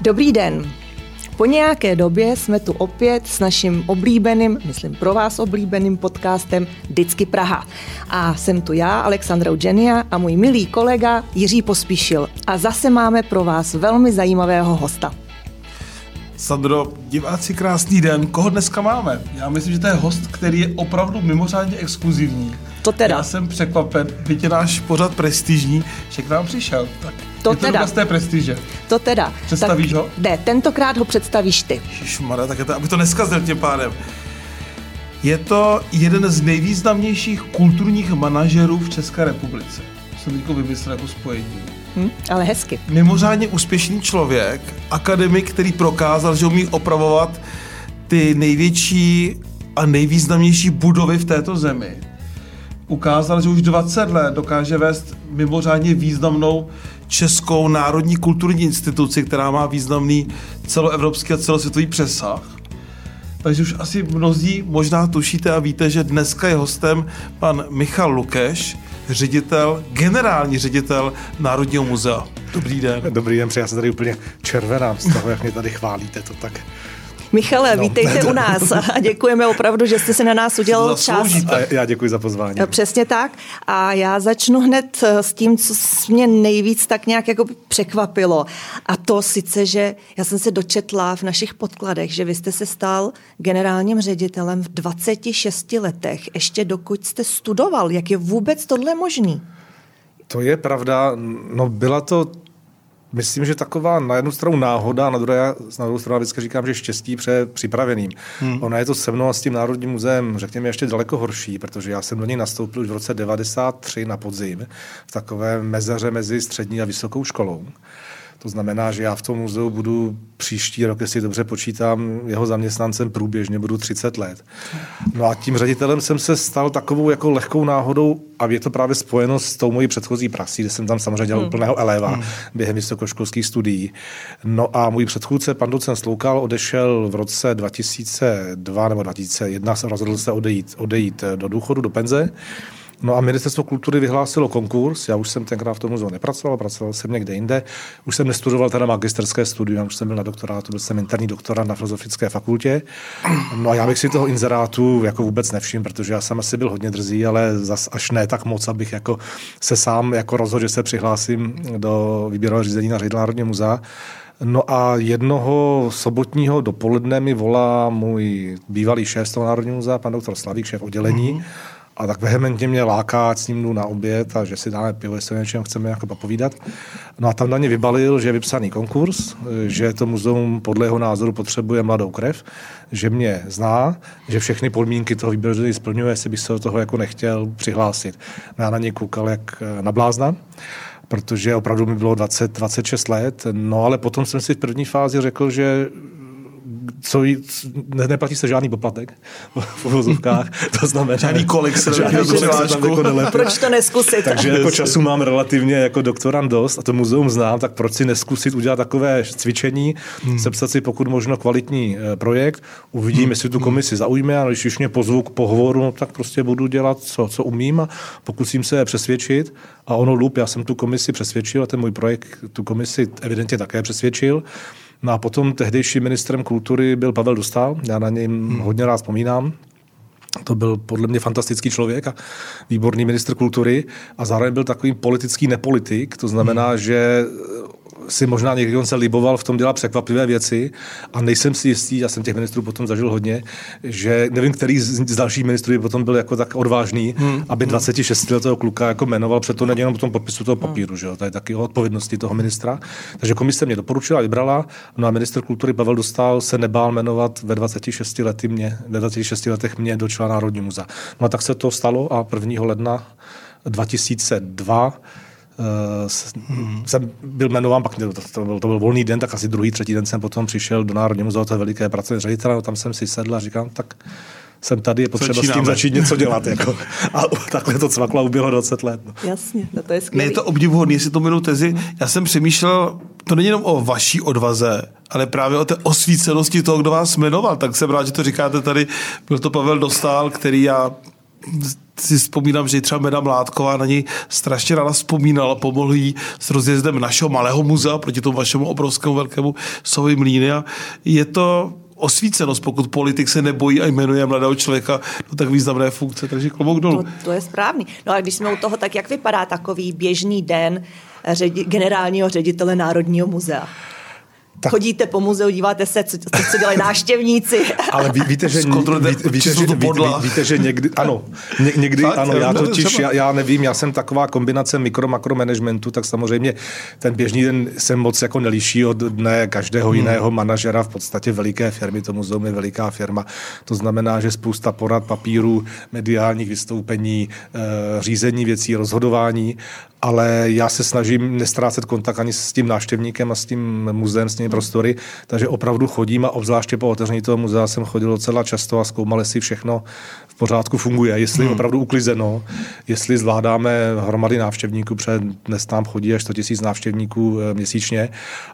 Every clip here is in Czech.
Dobrý den. Po nějaké době jsme tu opět s naším oblíbeným, myslím pro vás oblíbeným podcastem Vždycky Praha. A jsem tu já, Alexandra Eugenia a můj milý kolega Jiří Pospíšil. A zase máme pro vás velmi zajímavého hosta. Sandro, diváci, krásný den. Koho dneska máme? Já myslím, že to je host, který je opravdu mimořádně exkluzivní. To teda. Já jsem překvapen, byť je náš pořad prestižní, že k nám přišel. Tak To je to teda. z té prestiže. To teda. Představíš tak, ho? Ne, tentokrát ho představíš ty. Ježišmarja, tak je to, aby to neskazil tím pádem. Je to jeden z nejvýznamnějších kulturních manažerů v České republice. Jsem teď vymyslel jako spojení. Hm? Ale hezky. mimořádně úspěšný člověk, akademik, který prokázal, že umí opravovat ty největší a nejvýznamnější budovy v této zemi. Ukázal, že už 20 let dokáže vést mimořádně významnou českou národní kulturní instituci, která má významný celoevropský a celosvětový přesah. Takže už asi mnozí možná tušíte a víte, že dneska je hostem pan Michal Lukeš, ředitel, generální ředitel Národního muzea. Dobrý den. Dobrý den, já jsem tady úplně červená z toho, jak mě tady chválíte, to tak. Michale, No. vítejte u nás a děkujeme opravdu, že jste si na nás udělal čas. A já děkuji za pozvání. Přesně tak. A já začnu hned eh, s tím, co mě nejvíc tak nějak jako překvapilo. A to sice, že já jsem se dočetla v našich podkladech, že vy jste se stal generálním ředitelem v 26 letech, ještě dokud jste studoval. Jak je vůbec tohle možný? To je pravda, no byla to Myslím, že taková na jednu stranu náhoda, na, druhé, na druhou stranu vždycky říkám, že štěstí před připraveným. Hmm. Ona je to se mnou a s tím Národním muzeem, řekněme, ještě daleko horší, protože já jsem do něj nastoupil už v roce 93 na podzim v takové mezeře mezi střední a vysokou školou. To znamená, že já v tom muzeu budu příští rok, jestli dobře počítám, jeho zaměstnancem průběžně budu 30 let. No a tím ředitelem jsem se stal takovou jako lehkou náhodou a je to právě spojeno s tou mojí předchozí praxí, kde jsem tam samozřejmě dělal hmm. úplného eleva hmm. během vysokoškolských studií. No a můj předchůdce, pan docent Sloukal, odešel v roce 2002 nebo 2001, se rozhodl se odejít, odejít do důchodu, do penze. No a ministerstvo kultury vyhlásilo konkurs. Já už jsem tenkrát v tom muzeu nepracoval, pracoval jsem někde jinde. Už jsem nestudoval teda magisterské studium, už jsem byl na doktorátu, byl jsem interní doktorát na filozofické fakultě. No a já bych si toho inzerátu jako vůbec nevšiml, protože já jsem asi byl hodně drzý, ale zas až ne tak moc, abych jako se sám jako rozhodl, že se přihlásím do výběrového řízení na ředitel Národního muzea. No a jednoho sobotního dopoledne mi volá můj bývalý šéf z toho Národního muzea, pan doktor Slavík, šéf oddělení, mm-hmm. A tak vehementně mě láká, s ním jdu na oběd a že si dáme pivo, jestli o něčem chceme jako popovídat. No a tam na ně vybalil, že je vypsaný konkurs, že to muzeum podle jeho názoru potřebuje mladou krev, že mě zná, že všechny podmínky toho výběru splňuje, jestli by se do toho jako nechtěl přihlásit. No já na něj koukal jak na blázna protože opravdu mi bylo 20, 26 let, no ale potom jsem si v první fázi řekl, že co jí, ne, neplatí se žádný poplatek v uvozovkách, to znamená... Žádný kolik se žádný do kolik se tam přihlášku. jako. Proč to neskusit? Takže jako času mám relativně jako doktorant dost a to muzeum znám, tak proč si neskusit udělat takové cvičení, hmm. sepsat si pokud možno kvalitní eh, projekt, uvidím, hmm. jestli tu komisi zaujme a když už mě pozvu k pohovoru, no, tak prostě budu dělat, co, co umím a pokusím se je přesvědčit a ono lup, já jsem tu komisi přesvědčil a ten můj projekt tu komisi evidentně také přesvědčil. No a potom tehdejším ministrem kultury byl Pavel Dostal, já na něj hmm. hodně rád vzpomínám. To byl podle mě fantastický člověk a výborný ministr kultury a zároveň byl takový politický nepolitik, to znamená, hmm. že si možná někdy se liboval v tom dělat překvapivé věci a nejsem si jistý, já jsem těch ministrů potom zažil hodně, že nevím, který z, z dalších ministrů by potom byl jako tak odvážný, hmm. aby 26 letého kluka jako jmenoval, před to není jenom potom podpisu toho papíru, hmm. že jo? to je taky o odpovědnosti toho ministra. Takže komise mě doporučila, vybrala, no a minister kultury Pavel Dostal se nebál jmenovat ve 26 lety mě, ve 26 letech mě do člena Národní muzea. No a tak se to stalo a 1. ledna 2002 hmm. jsem byl jmenován, pak to, to, byl, to byl volný den, tak asi druhý, třetí den jsem potom přišel do Národního muzea, to je veliké pracovní ředitele, no, tam jsem si sedl a říkám, tak jsem tady, je potřeba Začínáme. s tím začít něco dělat. Jako. A takhle to cvaklo a uběhlo 20 let. No. Jasně, no to je skvělý. Ne, je to obdivuhodný, jestli to minou tezi. Já jsem přemýšlel, to není jenom o vaší odvaze, ale právě o té osvícenosti toho, kdo vás jmenoval. Tak jsem rád, že to říkáte tady. Byl to Pavel Dostal, který já si vzpomínám, že třeba Meda Mládková na něj strašně ráda vzpomínala, pomohl jí s rozjezdem našeho malého muzea proti tomu vašemu obrovskému velkému Sovi Mlíny a je to osvícenost, pokud politik se nebojí a jmenuje mladého člověka do tak významné funkce, takže klobouk dolů. To, to je správný. No a když jsme u toho, tak jak vypadá takový běžný den ředi, generálního ředitele Národního muzea? Tak... chodíte po muzeu, díváte se, co, co dělají návštěvníci. Ale ví, víte, že, ví, víte, že, ví, víte, že někdy, ano, ně, někdy, Fakt, ano, já totiž, já, já, nevím, já jsem taková kombinace mikro-makromanagementu, tak samozřejmě ten běžný den se moc jako nelíší od dne každého hmm. jiného manažera, v podstatě veliké firmy, to muzeum je veliká firma, to znamená, že spousta porad, papíru, mediálních vystoupení, eh, řízení věcí, rozhodování ale já se snažím nestrácet kontakt ani s tím návštěvníkem a s tím muzeem, s těmi prostory, takže opravdu chodím a obzvláště po otevření toho muzea jsem chodil docela často a zkoumali si všechno v pořádku funguje, jestli hmm. opravdu uklizeno, jestli zvládáme hromady návštěvníků, protože dnes tam chodí až 100 000 návštěvníků eh, měsíčně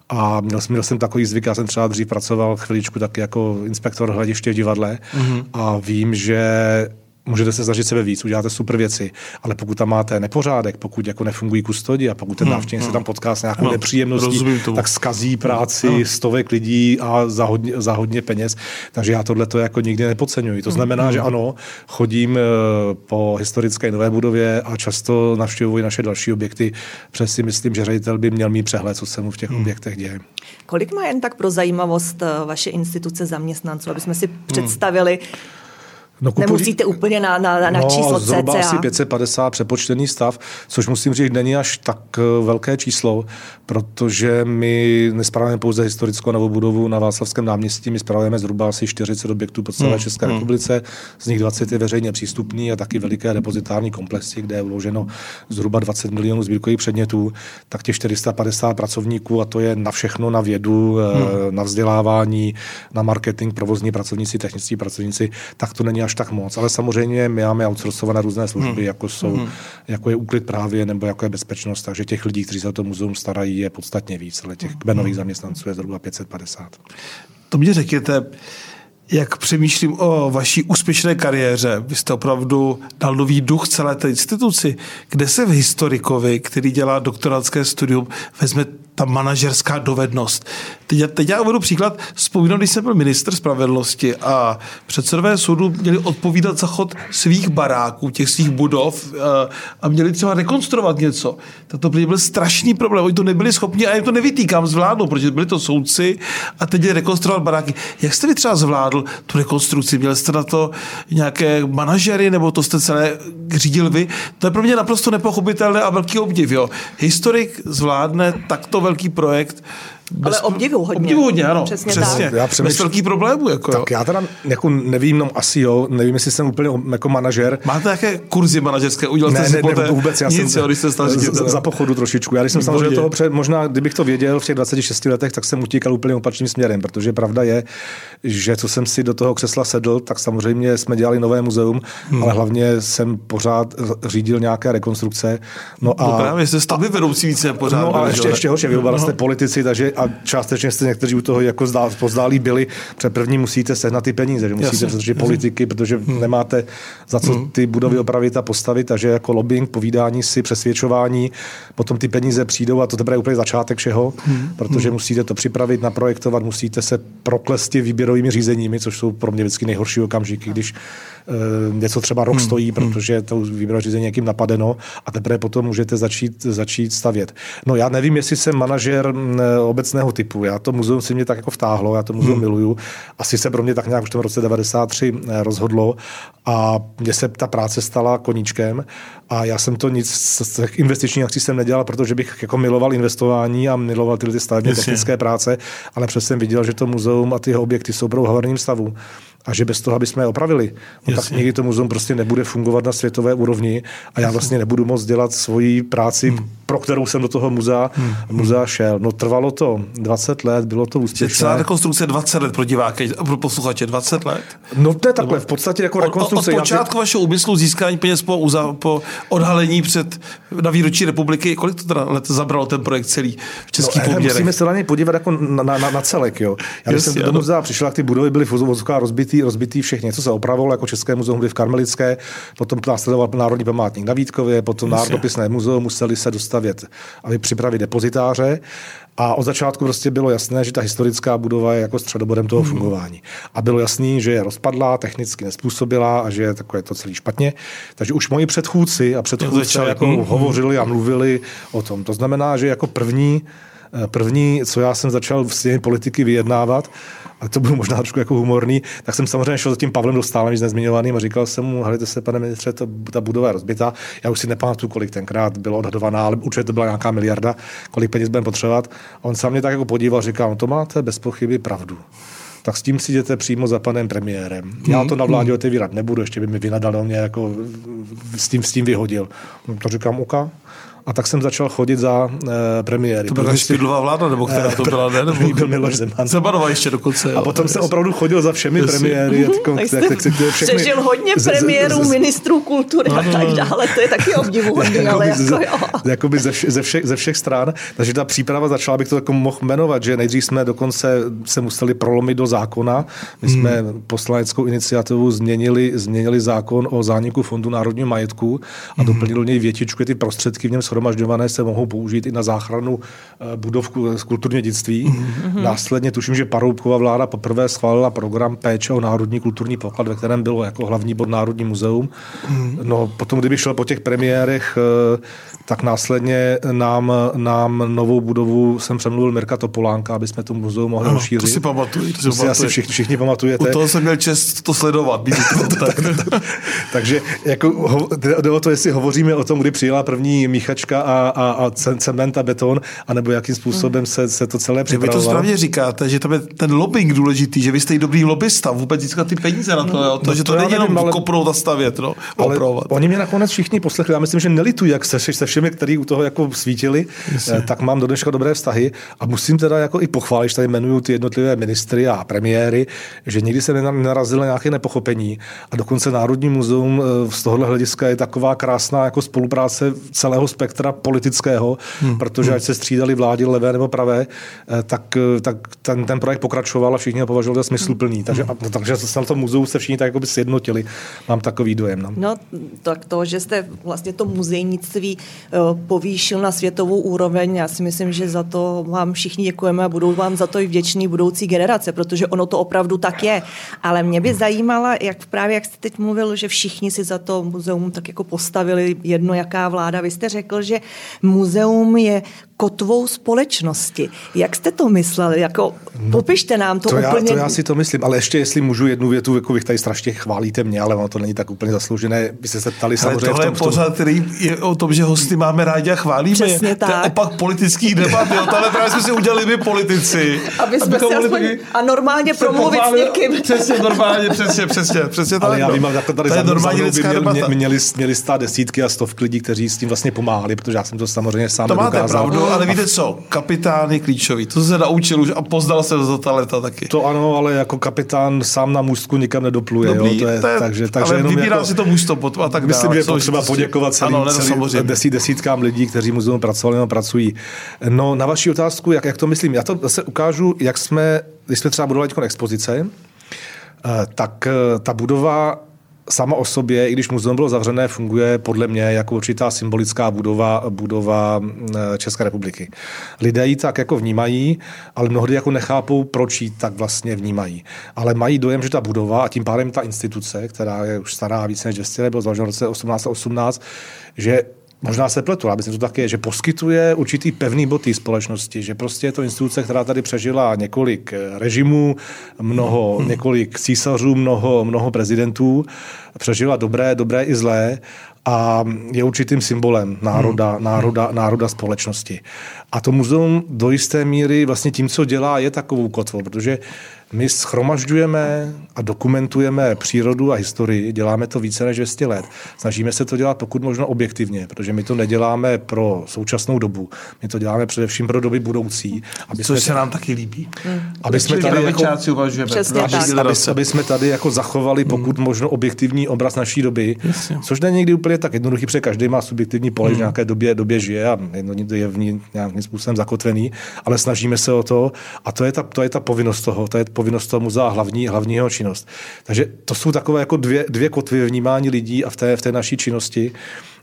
a měl jsem, měl jsem takový zvyk, já jsem třeba dřív pracoval chviličku taky jako inspektor hlediště v divadle hmm. a vím, že můžete se snažit sebe víc, uděláte super věci, ale pokud tam máte nepořádek, pokud jako nefungují kustodi a pokud ten hmm, návštěvník hmm. se tam potká s nějakou no, nepříjemností, tak skazí práci no. stovek lidí a za hodně, za hodně peněz. Takže já tohle to jako nikdy nepodceňuji. To hmm, znamená, hmm. že ano, chodím eh, po historické nové budově a často navštěvuji naše další objekty, přes si myslím, že ředitel by měl mít přehled, co se mu v těch hmm. objektech děje. Kolik má jen tak pro zajímavost eh, vaše instituce zaměstnanců, aby jsme si hmm. No, kupují... Nemusíte úplně na, na, na no, číslo zhruba CCA. asi 550 přepočtený stav, což musím říct, není až tak eh, velké číslo, protože my nespravujeme pouze historickou novou budovu na Václavském náměstí, my spravujeme zhruba asi 40 objektů po celé hmm. České hmm. republice, z nich 20 je veřejně přístupný a taky veliké depozitární komplexy, kde je uloženo zhruba 20 milionů sbírkových předmětů, tak těch 450 pracovníků a to je na všechno, na vědu, eh, hmm. na vzdělávání, na marketing, provozní pracovníci, techničtí pracovníci, tak to není až až tak moc, ale samozřejmě my máme outsourcované různé služby, hmm. jako, jsou, hmm. jako je úklid právě nebo jako je bezpečnost, takže těch lidí, kteří se o to muzeum starají, je podstatně víc, ale těch kmenových hmm. zaměstnanců je zhruba 550. To mě řekněte, jak přemýšlím o vaší úspěšné kariéře, vy jste opravdu dal nový duch celé té instituci. Kde se v historikovi, který dělá doktorátské studium, vezme ta manažerská dovednost. Teď, teď já uvedu příklad. Vzpomínám, když jsem byl ministr spravedlnosti a předsedové soudu měli odpovídat za chod svých baráků, těch svých budov eh, a měli třeba rekonstruovat něco. To byl strašný problém. Oni to nebyli schopni a já to nevytýkám zvládnout, protože byli to soudci a teď rekonstruovat baráky. Jak jste vy třeba zvládl tu rekonstrukci? Měli jste na to nějaké manažery nebo to jste celé řídil vy? To je pro mě naprosto nepochopitelné a velký obdiv. Jo. Historik zvládne takto velký projekt bez, Ale obdivu hodně. Obdivu hodně, ano. Přesně, přesně. Tak. Já přemýšlím, bez velký problémů. Jako, tak jo. já teda jako nevím, no asi jo, nevím, jestli jsem úplně jako manažer. Máte nějaké kurzy manažerské? Udělal ne, jste ne, ne, vůbec, já Nic, jsem jo, když jste stál za, za, pochodu trošičku. Já když jsem samozřejmě toho před, možná, kdybych to věděl v těch 26 letech, tak jsem utíkal úplně opačným směrem, protože pravda je, že co jsem si do toho křesla sedl, tak samozřejmě jsme dělali nové muzeum, hmm. ale hlavně jsem pořád řídil nějaké rekonstrukce. No, no a, no právě jste stavby vedoucí více pořád. No a ještě, ještě horší, vy no. jste politici, takže a částečně jste někteří u toho jako zdál, pozdálí byli, před první musíte sehnat ty peníze, že musíte protože politiky, protože hmm. nemáte za co hmm. ty budovy opravit a postavit, takže jako lobbying, povídání si, přesvědčování, potom ty peníze přijdou a to teprve je úplně začátek všeho, hmm. protože hmm. musíte to připravit, naprojektovat, musíte se proklesti výběrovými řízeními, což jsou pro mě vždycky nejhorší okamžiky, když něco třeba rok hmm. stojí, hmm. protože to výběrové řízení někým napadeno a teprve potom můžete začít, začít stavět. No já nevím, jestli jsem manažer obecného typu. Já to muzeum si mě tak jako vtáhlo, já to muzeum hmm. miluju. Asi se pro mě tak nějak už v tom roce 93 eh, rozhodlo a mně se ta práce stala koníčkem a já jsem to nic z těch investičních akcí jsem nedělal, protože bych jako miloval investování a miloval tyhle ty stavebně technické práce, ale přes jsem viděl, že to muzeum a ty objekty jsou v havarijním stavu a že bez toho, aby jsme je opravili, no tak někdy to muzeum prostě nebude fungovat na světové úrovni a já vlastně nebudu moct dělat svoji práci, hmm. pro kterou jsem do toho muzea, hmm. muzea šel. No trvalo to 20 let, bylo to úspěšné. Celá rekonstrukce 20 let pro diváky, pro posluchače 20 let? No to je takhle, v podstatě jako rekonstrukce. Od, od počátku vašeho úmyslu získání peněz po, uza, po odhalení před, na výročí republiky. Kolik to teda let zabralo ten projekt celý v českých no? Musíme se na něj podívat jako na, na, na celek. Jo. Já když jsem do muzea přišel, jak ty budovy byly v rozbitý, rozbitý všechny. Něco se opravovalo, jako České muzeum v Karmelické, potom následoval Národní památník na Vítkově, potom Národopisné muzeum museli se dostavět, aby připravit depozitáře. A od začátku prostě bylo jasné, že ta historická budova je jako středobodem toho hmm. fungování. A bylo jasné, že je rozpadlá, technicky nespůsobila a že je takové to celý špatně. Takže už moji předchůdci a předchůdci jako hmm. hovořili a mluvili o tom. To znamená, že jako první Eh, první, co já jsem začal v stěně politiky vyjednávat, a to bylo možná trošku jako humorný, tak jsem samozřejmě šel za tím Pavlem Dostálem, nezmiňovaným, a říkal jsem mu, hledajte se, pane ministře, to, ta budova je rozbitá. Já už si nepamatuju, kolik tenkrát bylo odhadovaná, ale určitě to byla nějaká miliarda, kolik peněz budeme potřebovat. A on se mě tak jako podíval, říkal, no to máte bez pochyby pravdu tak s tím si jděte přímo za panem premiérem. Já to na vládě hmm. otevírat nebudu, ještě by mi vynadal, mě jako s tím, s tím vyhodil. No, to říkám, uka, a tak jsem začal chodit za uh, premiéry. To byla Špidlová vláda, nebo která to byla, ne? Nebo... byl Miloš Zeman. Zemanova ještě dokonce. A potom jsem opravdu chodil za všemi Jestli. premiéry. Mm-hmm, Přežil hodně premiérů, ministrů kultury a tak dále. To je taky obdivuhodné. ale jako, jakoby ze, ze, všech, ze všech stran. Takže ta příprava začala, bych to jako mohl jmenovat, že nejdřív jsme dokonce se museli prolomit do zákona. My jsme hmm. poslaneckou iniciativu změnili, změnili zákon o zániku Fondu národního majetku a hmm. doplnili do něj větičku, ty prostředky v něm schromažďované se mohou použít i na záchranu eh, budov z kulturního dědictví. Mm-hmm. Následně tuším, že Paroubková vláda poprvé schválila program péče o národní kulturní poklad, ve kterém bylo jako hlavní bod Národní muzeum. Mm-hmm. No potom, kdyby šel po těch premiérech, eh, tak následně nám, nám novou budovu jsem přemluvil Mirka Topolánka, aby jsme to muzeum mohli ano, rozšířit. To si pamatuju. To, to si asi všichni, všichni pamatujete. U toho jsem měl čest to sledovat. to, tak. Takže jako, jde o to, jestli hovoříme o tom, kdy přijela první míchačka a, a, a cement a beton, anebo jakým způsobem se, se to celé připravovalo. Vy to správně říkáte, že tam je ten lobbying důležitý, že vy jste i dobrý lobbysta, vůbec získat ty peníze na to, no, jo? to, no, že to, to není jenom ale, kopnout a stavět, no, ale Oni mě nakonec všichni poslechli, já myslím, že nelitují, jak se, se všemi, kteří u toho jako svítili, Jasně. Eh, tak mám do dneška dobré vztahy a musím teda jako i pochválit, že tady jmenuju ty jednotlivé ministry a premiéry, že nikdy se nenarazilo nějaké nepochopení a dokonce Národní muzeum eh, z tohohle hlediska je taková krásná jako spolupráce celého spektra politického, hmm. protože hmm. ať se střídali vlády levé nebo pravé, eh, tak, tak ten, ten projekt pokračoval a všichni ho považovali za smysluplný. Hmm. Takže, a, takže se na tom muzeu se všichni tak jako by sjednotili. Mám takový dojem. No. no, tak to, že jste vlastně to muzejnictví povýšil na světovou úroveň. Já si myslím, že za to vám všichni děkujeme a budou vám za to i vděční budoucí generace, protože ono to opravdu tak je. Ale mě by zajímala, jak právě jak jste teď mluvil, že všichni si za to muzeum tak jako postavili jedno, jaká vláda. Vy jste řekl, že muzeum je kotvou společnosti. Jak jste to mysleli? Jako, no, popište nám to, to úplně. Já, to já si to myslím, ale ještě jestli můžu jednu větu, jako vy tady strašně chválíte mě, ale ono to není tak úplně zasloužené. Vy jste se ptali ale samozřejmě tohle v tom, je pořád, který je o tom, že hosty máme rádi a chválíme. Přesně tak. To je opak politických debat. Jo. Tohle právě jsme si udělali my politici. Aby jsme si aspoň a normálně promluvit s někým. Přesně, normálně, přesně, přesně. přesně ale já vím, jako tady to je normální lidská měli. Měli, měli stát desítky a stovky lidí, kteří s tím vlastně pomáhali, protože já jsem to samozřejmě sám To máte pravdu, ale víte co, kapitán je klíčový. To se naučil už a poznal se za ta leta taky. To ano, ale jako kapitán sám na můstku nikam nedopluje. Dobrý, jo? To je, to je, takže, takže ale vybírá jako, si to můsto a tak Myslím, dále, že je potřeba prostě, poděkovat celý, ano, celý desít, desítkám lidí, kteří muzeum pracovali nebo pracují. No na vaši otázku, jak, jak to myslím, já to zase ukážu, jak jsme, když jsme třeba budovali expozice, eh, tak eh, ta budova sama o sobě, i když muzeum bylo zavřené, funguje podle mě jako určitá symbolická budova, budova České republiky. Lidé ji tak jako vnímají, ale mnohdy jako nechápou, proč ji tak vlastně vnímají. Ale mají dojem, že ta budova a tím pádem ta instituce, která je už stará více než 200 let, byla založena v roce 1818, že Možná se pletu, ale myslím, to tak je, že poskytuje určitý pevný bod té společnosti, že prostě je to instituce, která tady přežila několik eh, režimů, mnoho, hmm. několik císařů, mnoho, mnoho prezidentů, přežila dobré, dobré i zlé a je určitým symbolem národa, hmm. národa, národa společnosti. A to muzeum do jisté míry vlastně tím, co dělá, je takovou kotvou, protože my schromažďujeme a dokumentujeme přírodu a historii, děláme to více než 200 let. Snažíme se to dělat pokud možno objektivně, protože my to neděláme pro současnou dobu, my to děláme především pro doby budoucí. Aby Což jsme, se nám taky líbí. Hmm. Aby jsme tady jako, Přesně aby, aby, aby jsme tady jako zachovali pokud hmm. možno objektivní obraz naší doby, Jasně. což není někdy úplně tak jednoduchý, protože každý má subjektivní pole, hmm. v nějaké době, době žije a je v ní nějakým způsobem zakotvený, ale snažíme se o to a to je ta, to je ta povinnost toho, to je povinnost toho muzea hlavní, hlavního činnost. Takže to jsou takové jako dvě, dvě kotvy vnímání lidí a v té, v té naší činnosti.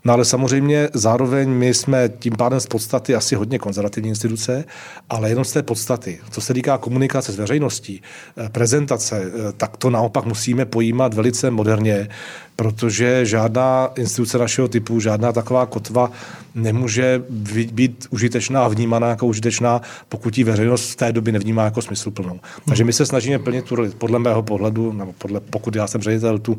No ale samozřejmě zároveň my jsme tím pádem z podstaty asi hodně konzervativní instituce, ale jenom z té podstaty. Co se týká komunikace s veřejností, eh, prezentace, eh, tak to naopak musíme pojímat velice moderně, protože žádná instituce našeho typu, žádná taková kotva nemůže být užitečná a vnímaná jako užitečná, pokud ji veřejnost v té době nevnímá jako smysluplnou. Takže my se snažíme plnit tu roli, podle mého pohledu, nebo podle, pokud já jsem ředitel, tu,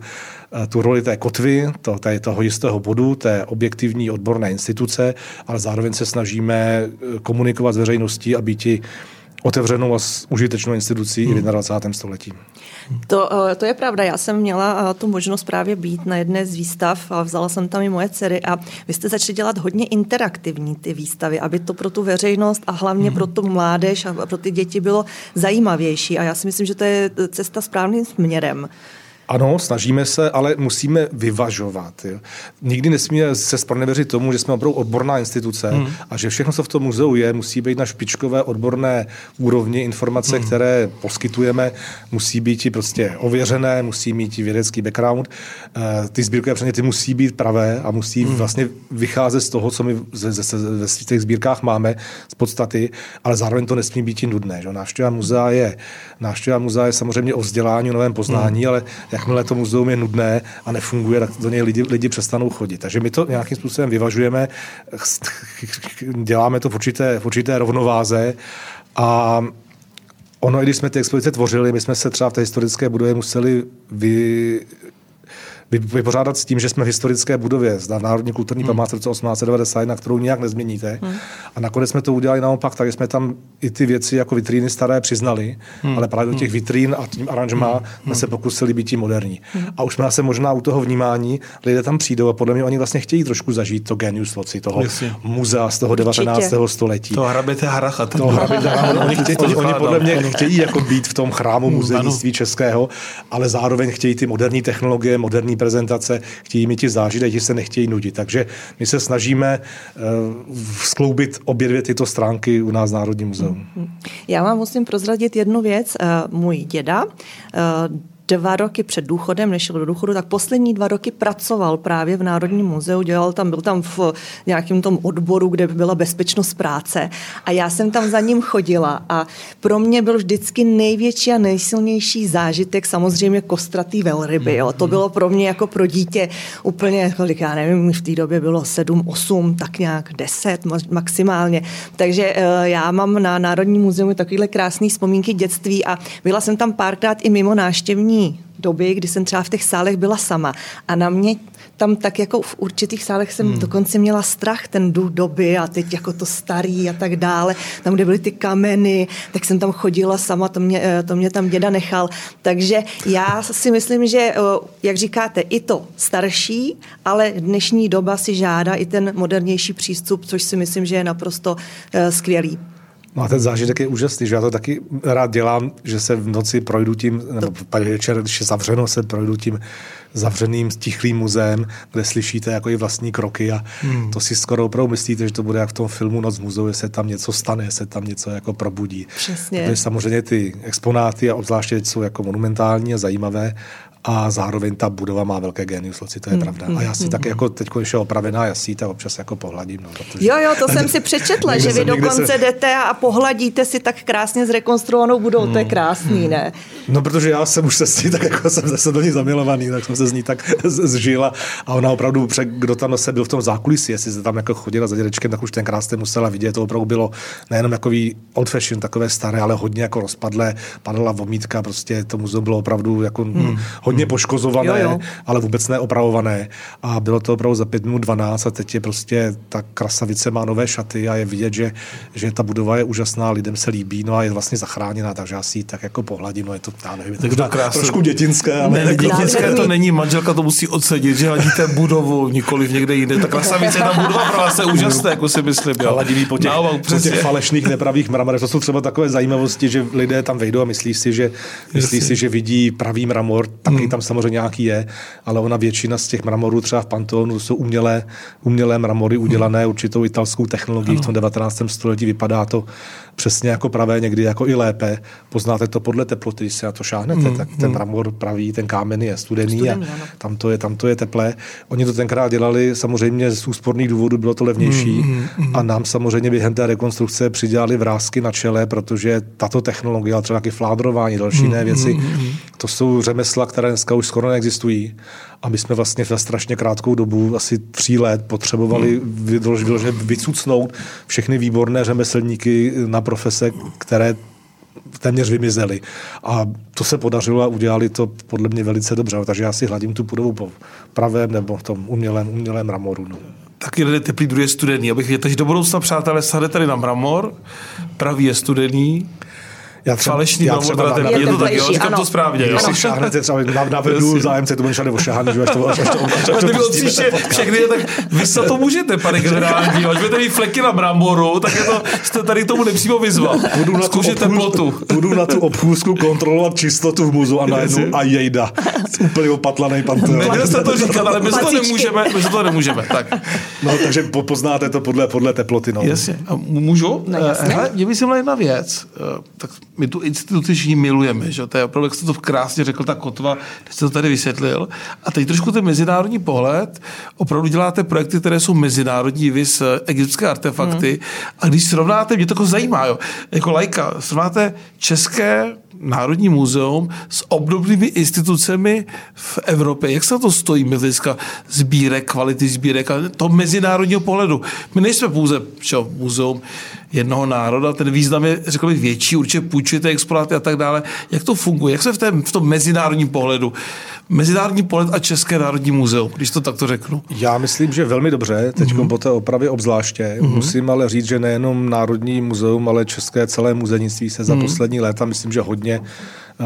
eh, tu roli té kotvy, to, té, toho jistého bodu, té objektivní odborné instituce, ale zároveň se snažíme eh, komunikovat s veřejností a být ti otevřenou a užitečnou institucí hmm. i v 21. století. To, eh, to je pravda. Já jsem měla eh, tu možnost právě být na jedné z výstav a vzala jsem tam i moje dcery a vy jste začali dělat hodně interaktivní ty výstavy, aby to pro tu veřejnost a hlavně hmm. pro tu mládež a pro ty děti bylo zajímavější a já si myslím, že to je cesta správným směrem. Ano, snažíme se, ale musíme vyvažovat. Jo. Nikdy nesmíme se spronevěřit tomu, že jsme opravdu odborná instituce hmm. a že všechno, co v tom muzeu je, musí být na špičkové odborné úrovni. Informace, hmm. které poskytujeme, musí být prostě ověřené, musí mít vědecký background. Eh, ty sbírkové předměty musí být pravé a musí hmm. vlastně vycházet z toho, co my ve těch sbírkách máme, z podstaty, ale zároveň to nesmí být i nudné. Že? Návštěva muzea je, návštěva muzea je samozřejmě o vzdělání, o novém poznání, hmm. ale jakmile to muzeum je nudné a nefunguje, tak do něj lidi, lidi přestanou chodit. Takže my to nějakým způsobem vyvažujeme, děláme to v určité, v určité rovnováze a ono, i když jsme ty expozice tvořili, my jsme se třeba v té historické budově museli vy, vypořádat s tím, že jsme v historické budově, v Národní kulturní hmm. památce 1891, kterou nijak nezměníte. Hmm. A nakonec jsme to udělali naopak, takže jsme tam i ty věci jako vitríny staré přiznali, hmm. ale právě do těch hmm. vitrín a tím aranžmá hmm. jsme se pokusili být tím moderní. Hmm. A už jsme se možná u toho vnímání, lidé tam přijdou a podle mě oni vlastně chtějí trošku zažít to genius loci, toho Jasně. muzea z toho 19. Určitě. století. To hraběte hracha. To hraběte hracha. Oni, chtějí, oni, oni, podle mě chtějí jako být v tom chrámu hmm, muzejnictví českého, ale zároveň chtějí ty moderní technologie, moderní prezentace, chtějí mít ti zážitky, ti se nechtějí nudit. Takže my se snažíme uh, skloubit obě dvě tyto stránky u nás v Národním muzeu. Já vám musím prozradit jednu věc. Uh, můj děda uh, dva roky před důchodem, než šel do důchodu, tak poslední dva roky pracoval právě v Národním muzeu, dělal tam, byl tam v nějakém tom odboru, kde byla bezpečnost práce a já jsem tam za ním chodila a pro mě byl vždycky největší a nejsilnější zážitek samozřejmě kostratý velryby. Jo. To bylo pro mě jako pro dítě úplně, kolik já nevím, v té době bylo 7, 8, tak nějak 10 maximálně. Takže eh, já mám na Národním muzeu takovéhle krásné vzpomínky dětství a byla jsem tam párkrát i mimo náštěvní doby, kdy jsem třeba v těch sálech byla sama a na mě tam tak jako v určitých sálech jsem hmm. dokonce měla strach ten duch doby a teď jako to starý a tak dále, tam, kde byly ty kameny, tak jsem tam chodila sama, to mě, eh, to mě tam děda nechal. Takže já si myslím, že, eh, jak říkáte, i to starší, ale dnešní doba si žádá i ten modernější přístup, což si myslím, že je naprosto eh, skvělý. No a ten zážitek je úžasný, že já to taky rád dělám, že se v noci projdu tím, nebo večer, když je zavřeno, se projdu tím zavřeným, tichlým muzeem, kde slyšíte jako i vlastní kroky a hmm. to si skoro opravdu myslíte, že to bude jak v tom filmu Noc muzeu, že se tam něco stane, se tam něco jako probudí. Přesně. Protože samozřejmě ty exponáty a obzvláště jsou jako monumentální a zajímavé a zároveň ta budova má velké genius loci, to je hmm, pravda. A já si hmm, tak hmm. jako teď, když je opravená, já si tak občas jako pohladím. No, protože... Jo, jo, to jsem si přečetla, že vy dokonce se... jdete a pohladíte si tak krásně zrekonstruovanou budovou, hmm. to je krásný, ne? No, protože já jsem už se s ní tak jako jsem zase do ní zamilovaný, tak jsem se z ní tak zžila a ona opravdu, kdo tam se byl v tom zákulisí, jestli se tam jako chodila za dědečkem, tak už tenkrát jste musela vidět, to opravdu bylo nejenom jako old fashion, takové staré, ale hodně jako rozpadlé, padala vomítka, prostě to muzeum bylo opravdu jako hmm hodně poškozované, jo, jo. ale vůbec neopravované. A bylo to opravdu za pět minut 12 a teď je prostě ta krasavice má nové šaty a je vidět, že, že ta budova je úžasná, lidem se líbí, no a je vlastně zachráněná, takže já si ji tak jako pohladím, no je to, já nevím, je to krásný. trošku dětinské. Ale ne, dětinské to není, manželka to musí odsedit, že hladíte budovu, nikoli v někde jinde. Ta krasavice, ta budova pro vás je úžasná, jako si myslím. Jo. Hladivý po těch, no, po těch falešných nepravých mramorech. To jsou třeba takové zajímavosti, že lidé tam vejdou a myslí si, že, myslí si, že vidí pravý mramor, tak hmm. tam samozřejmě nějaký je, ale ona většina z těch mramorů třeba v Panteonu jsou umělé, umělé mramory udělané určitou italskou technologií ano. v tom 19. století. Vypadá to přesně jako pravé, někdy jako i lépe. Poznáte to podle teploty, když se na to šáhnete, hmm. tak ten hmm. mramor pravý, ten kámen je studený, studený a tam to je, tam to je teplé. Oni to tenkrát dělali samozřejmě z úsporných důvodů, bylo to levnější hmm, hmm, hmm. a nám samozřejmě během té rekonstrukce přidělali vrázky na čele, protože tato technologie, ale třeba taky fládrování, další jiné věci, to jsou řemesla, které dneska už skoro neexistují. A my jsme vlastně za strašně krátkou dobu, asi tří let, potřebovali vyloženě vycucnout všechny výborné řemeslníky na profese, které téměř vymizely. A to se podařilo a udělali to podle mě velice dobře. Takže já si hladím tu budovu po pravém nebo v tom umělém, umělém mramoru. No. Tak jeden je teplý, druhý je studený. Abych věděl, takže do budoucna, přátelé, sade tady na mramor, pravý je studený, já třeba, Falešný já třeba na, na, je to tak, jo, říkám to správně. Když si šáhnete třeba na, na webu zájemce, to bude ošahaný, že až to, až to, až to, až to bylo příště všechny, tak vy se to můžete, pane generální, až budete mít fleky na bramboru, tak je to, jste tady tomu nepřímo vyzval. Budu na, tu teplotu. budu na tu obchůzku kontrolovat čistotu v muzu a najednou a jejda. Úplně opatlaný pan Neměl jste to říkat, ale my to nemůžeme, my to nemůžeme. Tak. No, takže poznáte to podle, podle teploty. No. Jasně. Můžu? No, Hele, mě by jedna věc. Eh, tak my tu instituci všichni milujeme, že? to je opravdu, jak jste to krásně řekl, ta kotva, když jste to tady vysvětlil. A teď trošku ten mezinárodní pohled, opravdu děláte projekty, které jsou mezinárodní, vy s egyptské artefakty. Hmm. A když srovnáte, mě to jako zajímá, jo, jako lajka, srovnáte české Národní muzeum s obdobnými institucemi v Evropě. Jak se to stojí z hlediska sbírek, kvality sbírek a to mezinárodního pohledu? My nejsme pouze čo, muzeum jednoho národa, ten význam je, řekl bych, větší, určitě půjčujete exponáty a tak dále. Jak to funguje? Jak se v, tém, v tom mezinárodním pohledu Mezinárodní pohled a České národní muzeum, když to takto řeknu? Já myslím, že velmi dobře, teď mm-hmm. po té opravě obzvláště. Mm-hmm. Musím ale říct, že nejenom Národní muzeum, ale České celé muzejnictví se za mm-hmm. poslední léta, myslím, že hodně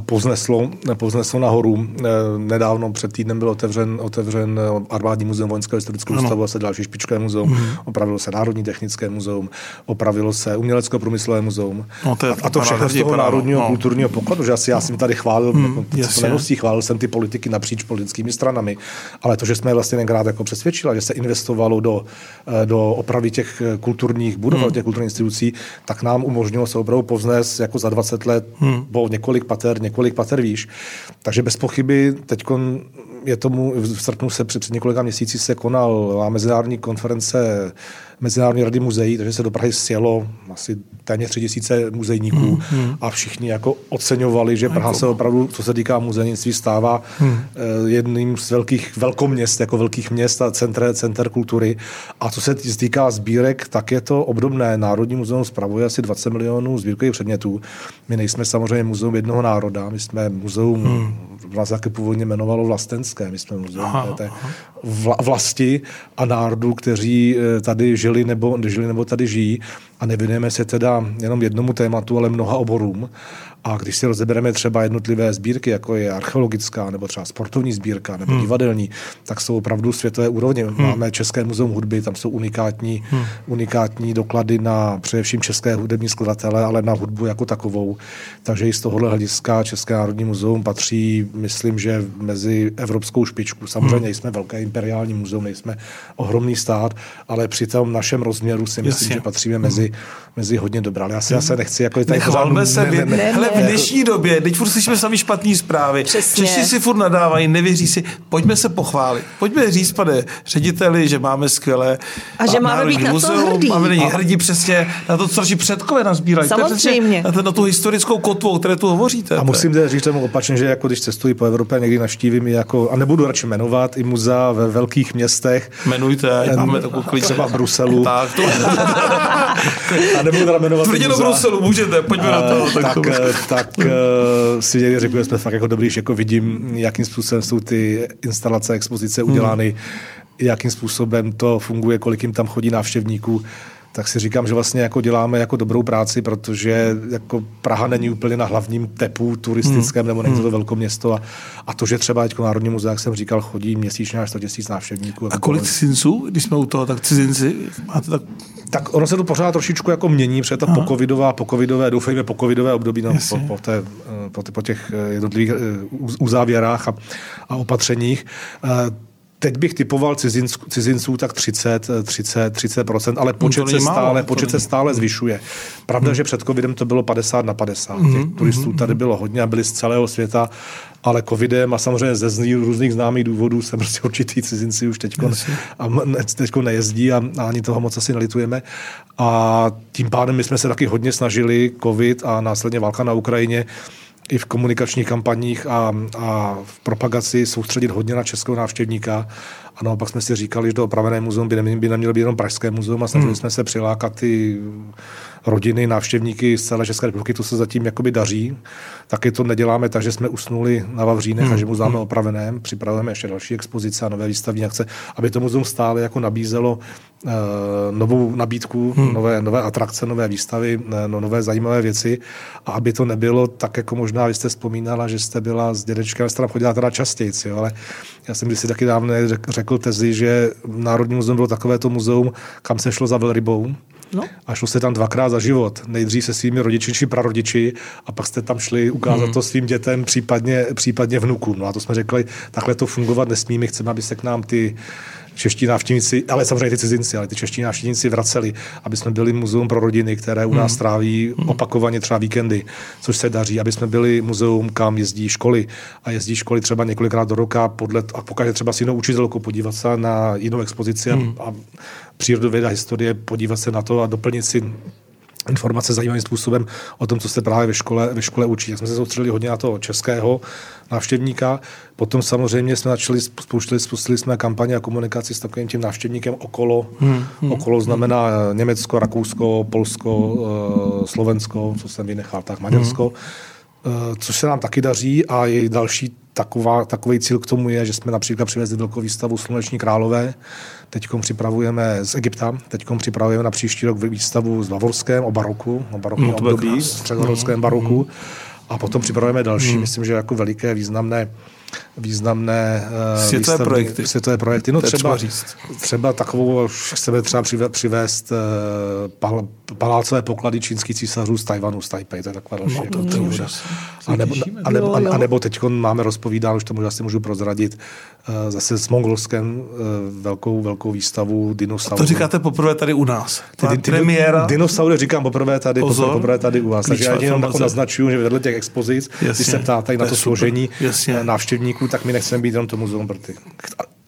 povzneslo, povzneslo nahoru. Eh, nedávno před týdnem byl otevřen, otevřen armádní muzeum vojenského historického ústavu a se další špičkové muzeum. Mm. Opravilo se Národní technické muzeum, opravilo se Umělecko-průmyslové muzeum. No, to a, a to všechno z toho národního no. kulturního pokladu, že asi já jsem tady chválil, mm, neností, chválil jsem ty politiky napříč politickými stranami, ale to, že jsme vlastně tenkrát jako přesvědčili, že se investovalo do, eh, do opravy těch eh, kulturních budov, mm. těch kulturních institucí, tak nám umožnilo se opravdu povznést jako za 20 let mm. po několik pater několik pater výš. Takže bez pochyby teď je tomu, v srpnu se před několika měsíci se konal mezinárodní konference Mezinárodní rady muzeí, takže se do Prahy sjelo asi téměř tři tisíce muzejníků hmm, hmm. a všichni jako oceňovali, že Praha se opravdu, co se týká muzejnictví, stává hmm. Eh, jedním z velkých velkoměst, jako velkých měst a centre, center kultury. A co se týká sbírek, tak je to obdobné. Národní muzeum spravuje asi 20 milionů sbírkových předmětů. My nejsme samozřejmě muzeum jednoho národa, my jsme muzeum, hmm. vás taky původně jmenovalo vlastenské, my jsme muzeum aha, té vlasti a národů, kteří eh, tady žili nebo, žili nebo tady žijí a nevěnujeme se teda jenom jednomu tématu, ale mnoha oborům. A když si rozebereme třeba jednotlivé sbírky, jako je archeologická, nebo třeba sportovní sbírka, nebo hmm. divadelní, tak jsou opravdu světové úrovně. Hmm. Máme České muzeum hudby, tam jsou unikátní, hmm. unikátní doklady na především české hudební skladatele, ale na hudbu jako takovou. Takže i z tohohle hlediska České národní muzeum patří, myslím, že mezi evropskou špičku. Samozřejmě hmm. jsme velké imperiální muzeum, nejsme ohromný stát, ale při tom našem rozměru si myslím, Jasně. že patříme mezi, mezi hodně dobré. Ale já si hmm. se nechci jako tady se, ne, ne, ne, ne, v dnešní době, teď furt slyšíme sami špatné zprávy. Přesně. Češi si furt nadávají, nevěří si. Pojďme se pochválit. Pojďme říct, pane řediteli, že máme skvělé a že máme být muzeum, na to hrdí. Máme být hrdí přesně na to, co naši předkové nazbírají. Samozřejmě. Na, na, tu historickou kotvu, o které tu hovoříte. A musím teda říct tomu opačně, že jako když cestuji po Evropě, někdy navštívím jako, a nebudu radši jmenovat, i muzea ve velkých městech. Jmenujte, máme takovou Třeba v Bruselu. tak, to... nebudu teda jmenovat. Tvrdě do Bruselu, můžete, pojďme na to. Tak, tak, tak uh, si někdy řekl, že jsme fakt jako dobrý, že jako vidím, jakým způsobem jsou ty instalace, expozice udělány, hmm. jakým způsobem to funguje, kolik jim tam chodí návštěvníků tak si říkám, že vlastně jako děláme jako dobrou práci, protože jako Praha není úplně na hlavním tepu turistickém, hmm. nebo není to hmm. velkoměsto a, a to, že třeba jako Národní muzea, jak jsem říkal, chodí měsíčně až 100 tisíc návštěvníků. A kolik cizinců, když jsme u toho, tak cizinci, máte tak Tak ono se to pořád trošičku jako mění, protože ta pokovidová, pokovidové, doufejme pokovidové období no, po, po, té, po, po těch jednotlivých uzávěrách a, a opatřeních Teď bych typoval cizinců, cizinců tak 30, 30, 30% ale počet, se stále, počet se stále zvyšuje. Pravda, hmm. že před covidem to bylo 50 na 50. Hmm. Těch turistů tady bylo hodně a byli z celého světa, ale covidem a samozřejmě ze různých známých důvodů se prostě určitý cizinci už teďko, a teďko nejezdí a, a ani toho moc asi nalitujeme. A tím pádem my jsme se taky hodně snažili covid a následně válka na Ukrajině i v komunikačních kampaních a, a v propagaci soustředit hodně na českého návštěvníka. A naopak jsme si říkali, že to opravené muzeum by, nemělo, by nemělo být jenom Pražské muzeum a snažili hmm. jsme se přilákat ty rodiny, návštěvníky z celé České republiky, to se zatím jakoby daří. Taky to neděláme tak, že jsme usnuli na Vavřínech hmm. a že mu dáme hmm. opraveném. Připravujeme ještě další expozice a nové výstavní akce, aby to muzeum stále jako nabízelo uh, novou nabídku, hmm. nové, nové atrakce, nové výstavy, eh, no, nové zajímavé věci a aby to nebylo tak, jako možná vy jste vzpomínala, že jste byla s dědečkem, jste tam chodila teda častěji, jo, ale já jsem si taky dávno řekl tezi, že Národní muzeum bylo takovéto muzeum, kam se šlo za velrybou, No. A šlo se tam dvakrát za život. Nejdřív se svými rodiči či prarodiči a pak jste tam šli ukázat mm. to svým dětem, případně, případně vnukům. No a to jsme řekli, takhle to fungovat nesmí, my chceme, aby se k nám ty čeští návštěvníci, ale samozřejmě ty cizinci, ale ty čeští návštěvníci vraceli, aby jsme byli muzeum pro rodiny, které u nás hmm. tráví hmm. opakovaně třeba víkendy, což se daří, aby jsme byli muzeum, kam jezdí školy a jezdí školy třeba několikrát do roka podle, a pokud je třeba s jinou učitelkou podívat se na jinou expozici hmm. a, a přírodověda, historie, podívat se na to a doplnit si informace zajímavým způsobem o tom, co se právě ve škole, ve škole učí. Jak jsme se soustředili hodně na toho českého návštěvníka. Potom samozřejmě jsme začali, spouštili, spustili jsme kampaně a komunikaci s takovým tím návštěvníkem okolo. Hmm, hmm, okolo znamená hmm. Německo, Rakousko, Polsko, hmm. Slovensko, co jsem vynechal, tak Maďarsko. Hmm. Což se nám taky daří a je další taková, takový cíl k tomu je, že jsme například přivezli velkou výstavu Sluneční králové. Teď připravujeme z Egypta, teď připravujeme na příští rok výstavu s Bavorském o baroku, o barokním no, období, středoevropském baroku. Mm. A potom připravujeme další, mm. myslím, že jako veliké významné významné uh, světové výstavní, projekty. Světové projekty. No třeba, třeba, říct. třeba takovou, chceme třeba přivést uh, pal, palácové poklady čínských císařů z Tajvanu, z Taipei, to je taková další. No, jako to, to, a, nebo, a, nebo, a, nebo teď máme rozpovídáno, už to možná si můžu prozradit, uh, zase s Mongolskem uh, velkou, velkou výstavu dinosaurů. to říkáte poprvé tady u nás. Ty, ty, ty premiéra. Dinosaury říkám poprvé tady, Pozor. poprvé tady u vás. Takže já jenom naznačuju, že vedle těch expozic, když se ptáte na to složení návštěvníků, návštěvníků, tak my nechceme být jenom to muzeum pro ty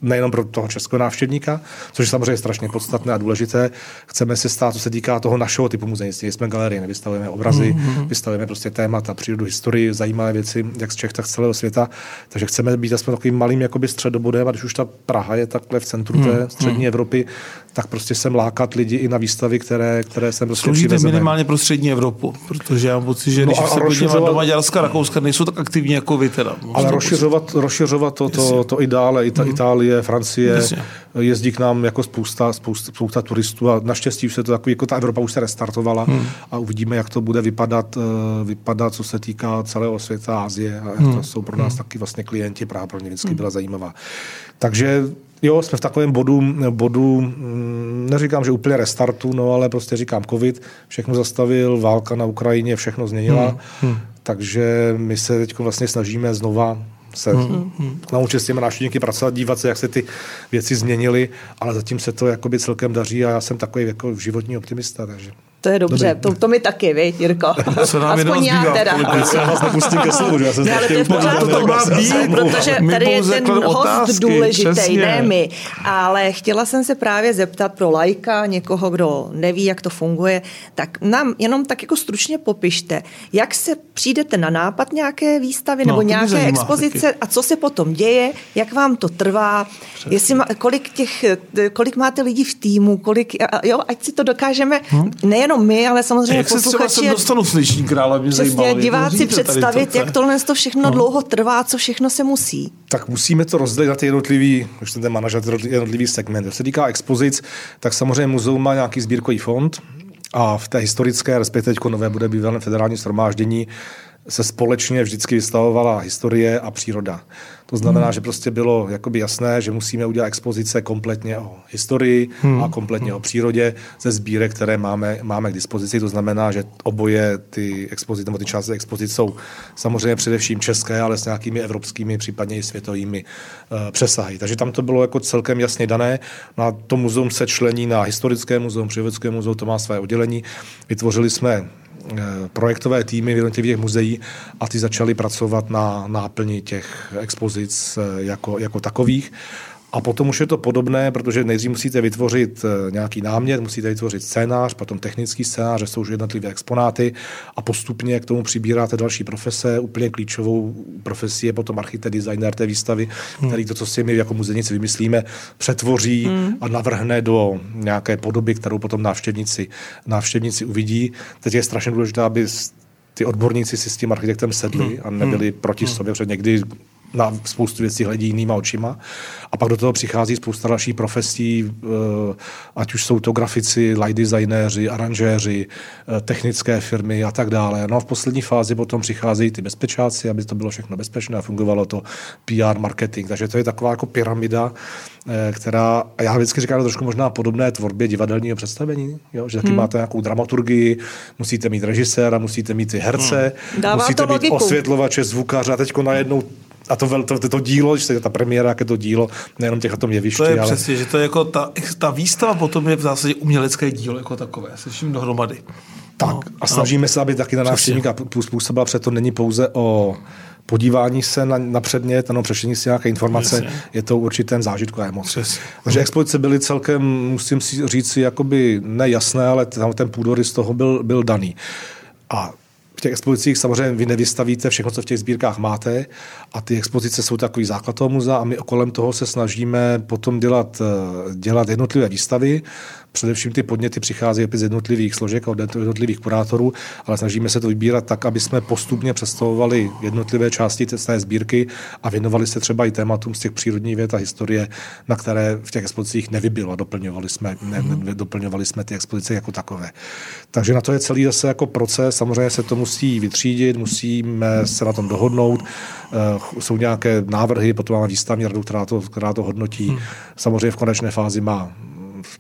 nejenom pro toho českého návštěvníka, což je samozřejmě strašně podstatné a důležité. Chceme se stát, co se týká toho našeho typu muzejnictví. Jsme galerie, nevystavujeme obrazy, mm-hmm. vystavujeme prostě témata, přírodu, historii, zajímavé věci, jak z Čech, tak z celého světa. Takže chceme být aspoň takovým malým jakoby středobodem a když už ta Praha je takhle v centru té mm-hmm. střední mm-hmm. Evropy, tak prostě sem lákat lidi i na výstavy, které, které jsem prostě Sloužíte minimálně pro střední Evropu, protože já mám pocit, že no když se podívám do Maďarska, Rakouska, nejsou tak aktivní jako vy teda. Ale rozšiřovat, rozšiřovat to, to, to, i dále, i ta mm. Itálie, Francie, Jasně. jezdí k nám jako spousta, spousta, spousta turistů a naštěstí už se to takový, jako ta Evropa už se restartovala mm. a uvidíme, jak to bude vypadat, eh, vypadat, co se týká celého světa, Asie a mm. to jsou pro nás mm. taky vlastně klienti, právě pro ně vždycky mm. byla zajímavá. Takže Jo, jsme v takovém bodu, bodu, mm, neříkám, že úplně restartu, no ale prostě říkám covid, všechno zastavil, válka na Ukrajině všechno změnila, hmm. Hmm. takže my se teď vlastně snažíme znova se hmm. hmm. naučit s těmi návštěvníky pracovat, dívat se, jak se ty věci změnily, ale zatím se to jakoby celkem daří a já jsem takový jako životní optimista, takže to je dobře, to, to mi taky, vy, Jirko. Co nám Aspoň já teda. Já vás nepustím ke slovu, já jsem ne, ale to je to má být, protože tady je ten host otázky, důležitý, přesně. ne my. Ale chtěla jsem se právě zeptat pro lajka, někoho, kdo neví, jak to funguje, tak nám jenom tak jako stručně popište, jak se přijdete na nápad nějaké výstavy no, nebo nějaké expozice taky. a co se potom děje, jak vám to trvá, Přesně. jestli má, kolik, těch, kolik máte lidí v týmu, kolik, jo, ať si to dokážeme hmm? nejenom nejenom my, ale samozřejmě jak posluchači. Jak se dostanu slyšení krále, mě Přesně, zajímalo, diváci představit, to, jak tohle to všechno no. dlouho trvá, co všechno se musí. Tak musíme to rozdělit na ty jednotlivý, už ten manažer, jednotlivý segment. Co se týká expozic, tak samozřejmě muzeum má nějaký sbírkový fond, a v té historické, respektive teď nové bude bývalé federální shromáždění, se společně vždycky vystavovala historie a příroda. To znamená, hmm. že prostě bylo jakoby jasné, že musíme udělat expozice kompletně o historii hmm. a kompletně hmm. o přírodě ze sbírek, které máme, máme k dispozici. To znamená, že oboje ty expozice, nebo ty části expozice jsou samozřejmě především české, ale s nějakými evropskými, případně i světovými uh, přesahy. Takže tam to bylo jako celkem jasně dané. No a to muzeum se člení na historické muzeum, přírodovědské muzeum, to má své oddělení. Vytvořili jsme projektové týmy v jednotlivých muzeí a ty začaly pracovat na náplni těch expozic eh, jako, jako takových. A potom už je to podobné, protože nejdřív musíte vytvořit eh, nějaký námět, musíte vytvořit scénář, potom technický scénář, že jsou už jednotlivé exponáty a postupně k tomu přibíráte další profese. Úplně klíčovou profesí je potom architekt, designer té výstavy, hmm. který to, co si my jako muzejníci vymyslíme, přetvoří hmm. a navrhne do nějaké podoby, kterou potom návštěvníci, návštěvníci uvidí. Teď je strašně důležité, aby ty odborníci si s tím architektem sedli hmm. a nebyli hmm. proti hmm. sobě, protože někdy na spoustu věcí hledí jinýma očima. A pak do toho přichází spousta dalších profesí, eh, ať už jsou to grafici, light designéři, aranžéři, eh, technické firmy a tak dále. No a v poslední fázi potom přicházejí ty bezpečáci, aby to bylo všechno bezpečné a fungovalo to PR, marketing. Takže to je taková jako pyramida, eh, která, a já vždycky říkám, trošku možná podobné tvorbě divadelního představení, jo? že taky hmm. máte nějakou dramaturgii, musíte mít režiséra, musíte mít ty herce, hmm. musíte mít logiku. osvětlovače, zvukaře a teď najednou a to, to, to, to dílo, že ta premiéra, jak je to dílo, nejenom těch tom jevišti. To je ale... přesně, že to je jako ta, ta výstava potom je v zásadě umělecké dílo jako takové, se vším dohromady. Tak no, a snažíme no. se, aby taky na návštěvníka působila, protože to není pouze o podívání se na, na předmět, ano, přešení si nějaké informace, Přesně. je to určitý zážitku a emoce. Takže expozice byly celkem, musím si říct, jakoby nejasné, ale ten, ten půdorys z toho byl, byl daný. A v těch expozicích samozřejmě vy nevystavíte všechno, co v těch sbírkách máte a ty expozice jsou takový základ toho muzea a my kolem toho se snažíme potom dělat, eh, dělat jednotlivé výstavy, Především ty podněty přicházejí z jednotlivých složek od jednotlivých kurátorů, ale snažíme se to vybírat tak, aby jsme postupně představovali jednotlivé části té sbírky a věnovali se třeba i tématům z těch přírodních věd a historie, na které v těch expozicích nevybylo. Doplňovali jsme, ne, ne, doplňovali jsme ty expozice jako takové. Takže na to je celý zase jako proces. Samozřejmě se to musí vytřídit, musíme se na tom dohodnout. Uh, jsou nějaké návrhy, potom máme výstavní radu, která to, která to hodnotí. Hmm. Samozřejmě v konečné fázi má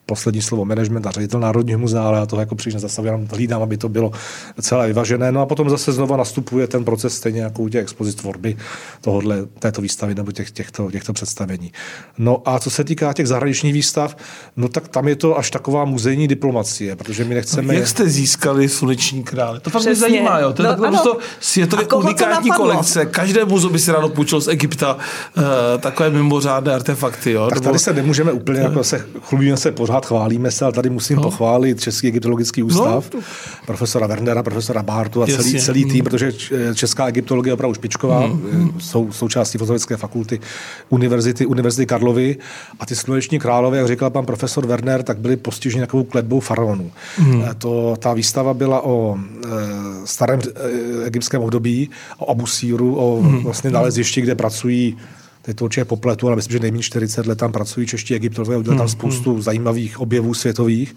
poslední slovo management a ředitel Národního muzea, ale já to jako příliš nezastavím, hlídám, aby to bylo celé vyvažené. No a potom zase znova nastupuje ten proces stejně jako u těch expozic tvorby tohohle, této výstavy nebo těch, těchto, těchto představení. No a co se týká těch zahraničních výstav, no tak tam je to až taková muzejní diplomacie, protože my nechceme... Jak jste získali sluneční krále? To fakt mě zajímá, jo. To je no, to světově unikátní kolekce. Každé muzeum by si ráno půjčil z Egypta uh, takové mimořádné artefakty. Jo? Tak tady se nemůžeme úplně jako se chlubíme se pořád chválíme se, ale tady musím no. pochválit Český egyptologický no, ústav, no. profesora Wernera, profesora Bartu a celý, celý tým, mm. protože česká egyptologie je opravdu špičková, mm. jsou součástí filozofické fakulty Univerzity, Univerzity Karlovy a ty sluneční králové, jak říkal pan profesor Werner, tak byli postiženi takovou kletbou faraonů. Mm. To, ta výstava byla o e, starém egyptském období, o Abusíru, o mm. vlastně nalezišti, kde pracují teď to určitě popletu, ale myslím, že nejméně 40 let tam pracují čeští egyptologové, udělali tam hmm, spoustu hmm. zajímavých objevů světových.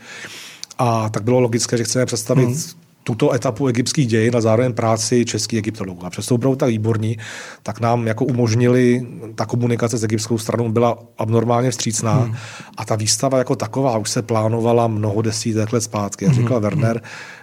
A tak bylo logické, že chceme představit hmm tuto etapu egyptských dějin a zároveň práci českých egyptologů. A přesto budou tak výborní, tak nám jako umožnili, ta komunikace s egyptskou stranou byla abnormálně vstřícná hmm. a ta výstava jako taková už se plánovala mnoho desítek let zpátky. Jak říkal hmm. Werner,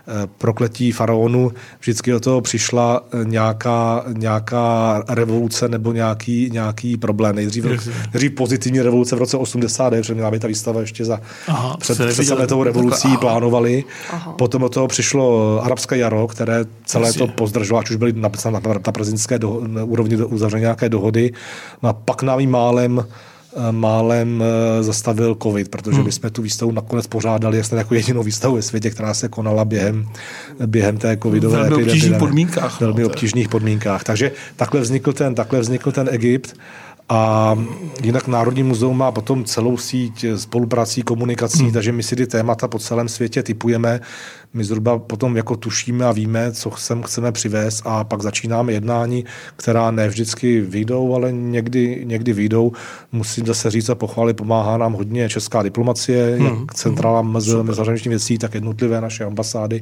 Eh, prokletí faraonu, vždycky do toho přišla eh, nějaká, nějaká revoluce nebo nějaký, nějaký problém. Nejdřív, nejdřív pozitivní revoluce v roce 89, protože měla být ta výstava ještě za Aha, před, před sametovou revolucí aha. plánovali. Aha. Potom do toho přišlo arabské jaro, které celé Jasně. to pozdrželo, ať už byly na, na, na prezidentské do, na úrovni uzavřeny nějaké dohody. No a pak nám málem Eh, málem eh, zastavil covid, protože hmm. my jsme tu výstavu nakonec pořádali jasně jako jedinou výstavu ve světě, která se konala během, během té covidové epidemie. Velmi obtížných podmínkách. Velmi no, obtížných podmínkách. Takže takhle vznikl ten, takhle vznikl ten Egypt. A jinak Národní muzeum má potom celou síť spoluprací, komunikací, hmm. takže my si ty témata po celém světě typujeme. My zhruba potom jako tušíme a víme, co sem chceme přivést a pak začínáme jednání, která ne vždycky vyjdou, ale někdy, někdy vyjdou. Musím zase říct a pochválit, pomáhá nám hodně česká diplomacie, hmm. jak centrála mezi zahraničních věcí, tak jednotlivé naše ambasády.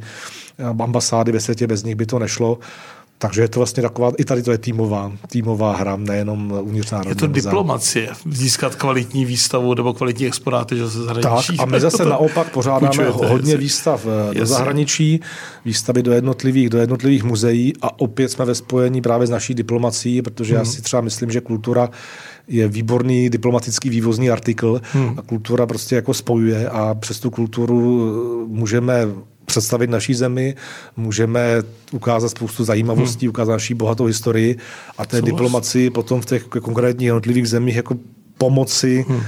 Ambasády ve světě, bez nich by to nešlo takže je to vlastně taková, i tady to je týmová, týmová hra, nejenom uvnitř národního Je to muzea. diplomacie, získat kvalitní výstavu nebo kvalitní exponáty, že se zahraničí. Tak a my zase naopak pořádáme hodně jasně. výstav eh, do zahraničí, výstavy do jednotlivých, do jednotlivých muzeí a opět jsme ve spojení právě s naší diplomací, protože Mhm. já si třeba myslím, že kultura je výborný diplomatický vývozní artikl Mhm. a kultura prostě jako spojuje a přes tu kulturu eh, můžeme představit naší zemi, můžeme ukázat spoustu zajímavostí, ukázat naší bohatou historii a té diplomaci potom v těch konkrétních jednotlivých zemích jako pomoci hmm.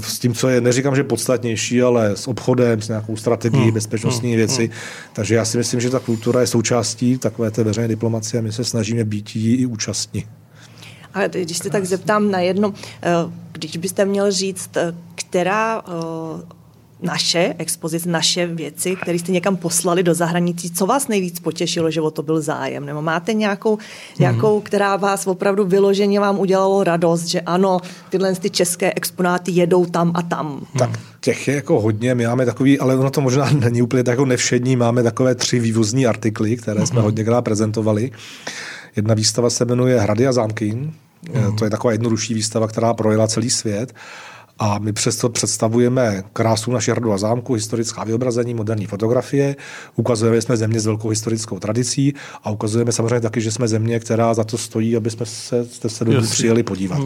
s tím, co je, neříkám, že podstatnější, ale s obchodem, s nějakou strategií, hmm. bezpečnostní hmm. věci. Takže já si myslím, že ta kultura je součástí takové té veřejné diplomacie a my se snažíme být jí i účastní. Ale teď, když se tak zeptám na jedno, eh, když byste měl říct, eh, která eh, naše expozice, naše věci, které jste někam poslali do zahraničí, co vás nejvíc potěšilo, že o to byl zájem? Nebo máte nějakou, nějakou která vás opravdu vyloženě vám udělalo radost, že ano, tyhle ty české exponáty jedou tam a tam? Tak těch je jako hodně, my máme takový, ale ono to možná není úplně tak jako nevšední, máme takové tři vývozní artikly, které jsme hodněkrát prezentovali. Jedna výstava se jmenuje Hrady a zámky, to je taková jednodušší výstava, která projela celý svět. A my přesto představujeme krásu našich hradů a zámku, historická vyobrazení, moderní fotografie, ukazujeme, že jsme země s velkou historickou tradicí a ukazujeme samozřejmě taky, že jsme země, která za to stojí, aby jsme se, jste se do ní přijeli podívat.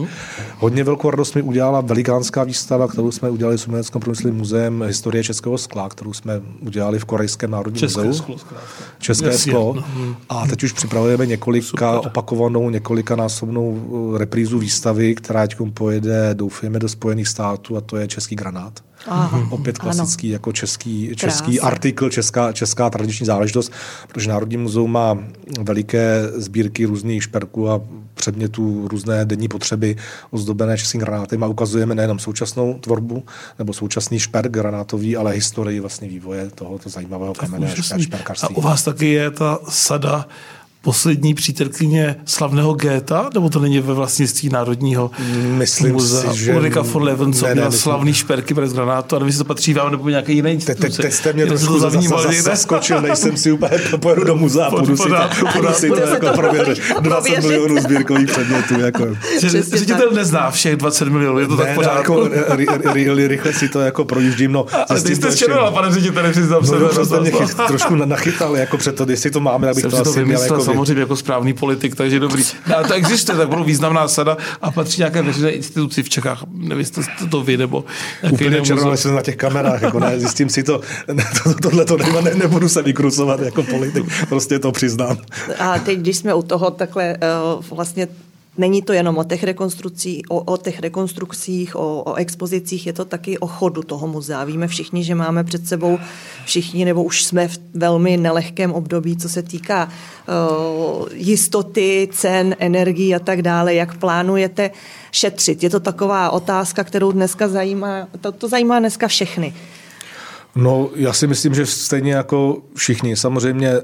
Hodně velkou radost mi udělala velikánská výstava, kterou jsme udělali s Uměleckým průmyslovým muzeem historie českého skla, kterou jsme udělali v Korejském národním České muzeu. sklo, zkrátka. České Jasně, sklo. no. A teď už připravujeme několika Super. opakovanou, několikanásobnou uh, reprízu výstavy, která teď pojede, doufejme, do Spojených států a to je český granát. Aha, Opět ano. klasický jako český, český artikl, česká, česká tradiční záležitost, protože Národní muzeum má veliké sbírky různých šperků a předmětů různé denní potřeby ozdobené českým granátem a ukazujeme nejenom současnou tvorbu nebo současný šperk granátový, ale historii vlastně vývoje tohoto zajímavého kamene Úžasný. A šperkařství. u vás taky je ta sada poslední přítelkyně slavného Géta, nebo to není ve vlastnictví Národního Myslím muzea? si, že- Ulrika von Levenson Ne, ne, měla myslím- slavný šperky bez granátu, a nevím, jestli to patří vám nebo nějaké jiné Te, te, instituce. teď jste mě Jenom se trošku zaskočil, nejsem si úplně, pojedu do muzea, půjdu si to, jako prověřit. prověřit. 20 milionů sbírkových předmětů. Jako. Ředitel nezná všech 20 milionů, je to tak pořádku. jako, ry, ry, ry, rychle si to jako projíždím. No, Ale ty jste pane řediteli, přiznám se. No, jste mě trošku na- nachytal jako před to, jestli to máme, tak bych Jsem to si to asi měl jako samozřejmě jako správný politik, takže dobrý. No, ale to existuje, tak budou významná sada a patří nějaké veřejné instituci v Čechách. Nevím, jestli jste to vy nebo Úplně jiný červené jsem na těch kamerách, jako ne, zjistím si to, ne, to tohle to ne, ne, nebudu se vykrusovat jako politik, prostě to přiznám. A teď, když jsme u toho takhle uh, vlastně Není to jenom o těch, rekonstrukcí, o, o těch rekonstrukcích, o, o expozicích, je to taky o chodu toho muzea. Víme všichni, že máme před sebou všichni, nebo už jsme v velmi nelehkém období, co se týká uh, jistoty, cen, energií a tak dále. Jak plánujete šetřit? Je to taková otázka, kterou dneska zajímá, to, to zajímá dneska všechny. No, já si myslím, že stejně jako všichni. Samozřejmě eh,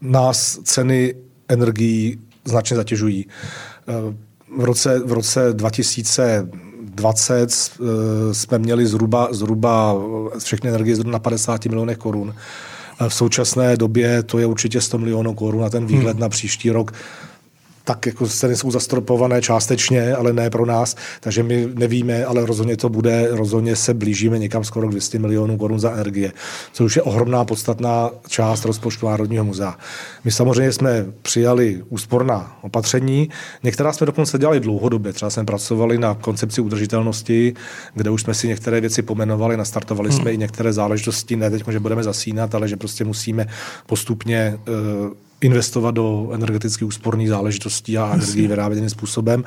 nás ceny energií značně zatěžují. Eh, V roce, v roce 2020 eh, jsme měli zhruba, zhruba všechny energie zhruba na 50 milionech korun. Eh, V současné době to je určitě 100 milionů korun na ten výhled hmm. na příští rok tak jako ceny jsou zastropované částečně, ale ne pro nás, takže my nevíme, ale rozhodně to bude, rozhodně se blížíme někam skoro k 200 milionů korun za energie, což už je ohromná podstatná část rozpočtu Národního muzea. My samozřejmě jsme přijali úsporná opatření, některá jsme dokonce dělali dlouhodobě, třeba jsme pracovali na koncepci udržitelnosti, kde už jsme si některé věci pomenovali, nastartovali hmm. jsme i některé záležitosti, ne teď, že budeme zasínat, ale že prostě musíme postupně uh, investovat do energeticky úsporných záležitostí a energii vyrábět jiným způsobem.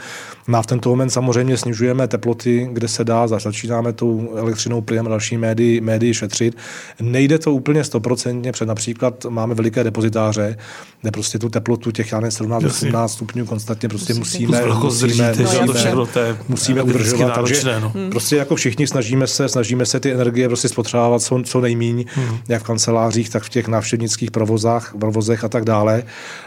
No a v tento moment samozřejmě snižujeme teploty, kde se dá, začínáme tou elektřinou, plynem a další médii, médii šetřit. Nejde to úplně stoprocentně, před například máme veliké depozitáře, kde prostě tu teplotu těch, já nevím, 17, 18 stupňů konstantně prostě musíme, musíme, musíme, musíme udržovat. Takže no. prostě jako všichni snažíme se, snažíme se ty energie prostě spotřebovat co, co nejmíň, jak v kancelářích, tak v těch návštěvnických provozách, provozech a tak dále. Dále.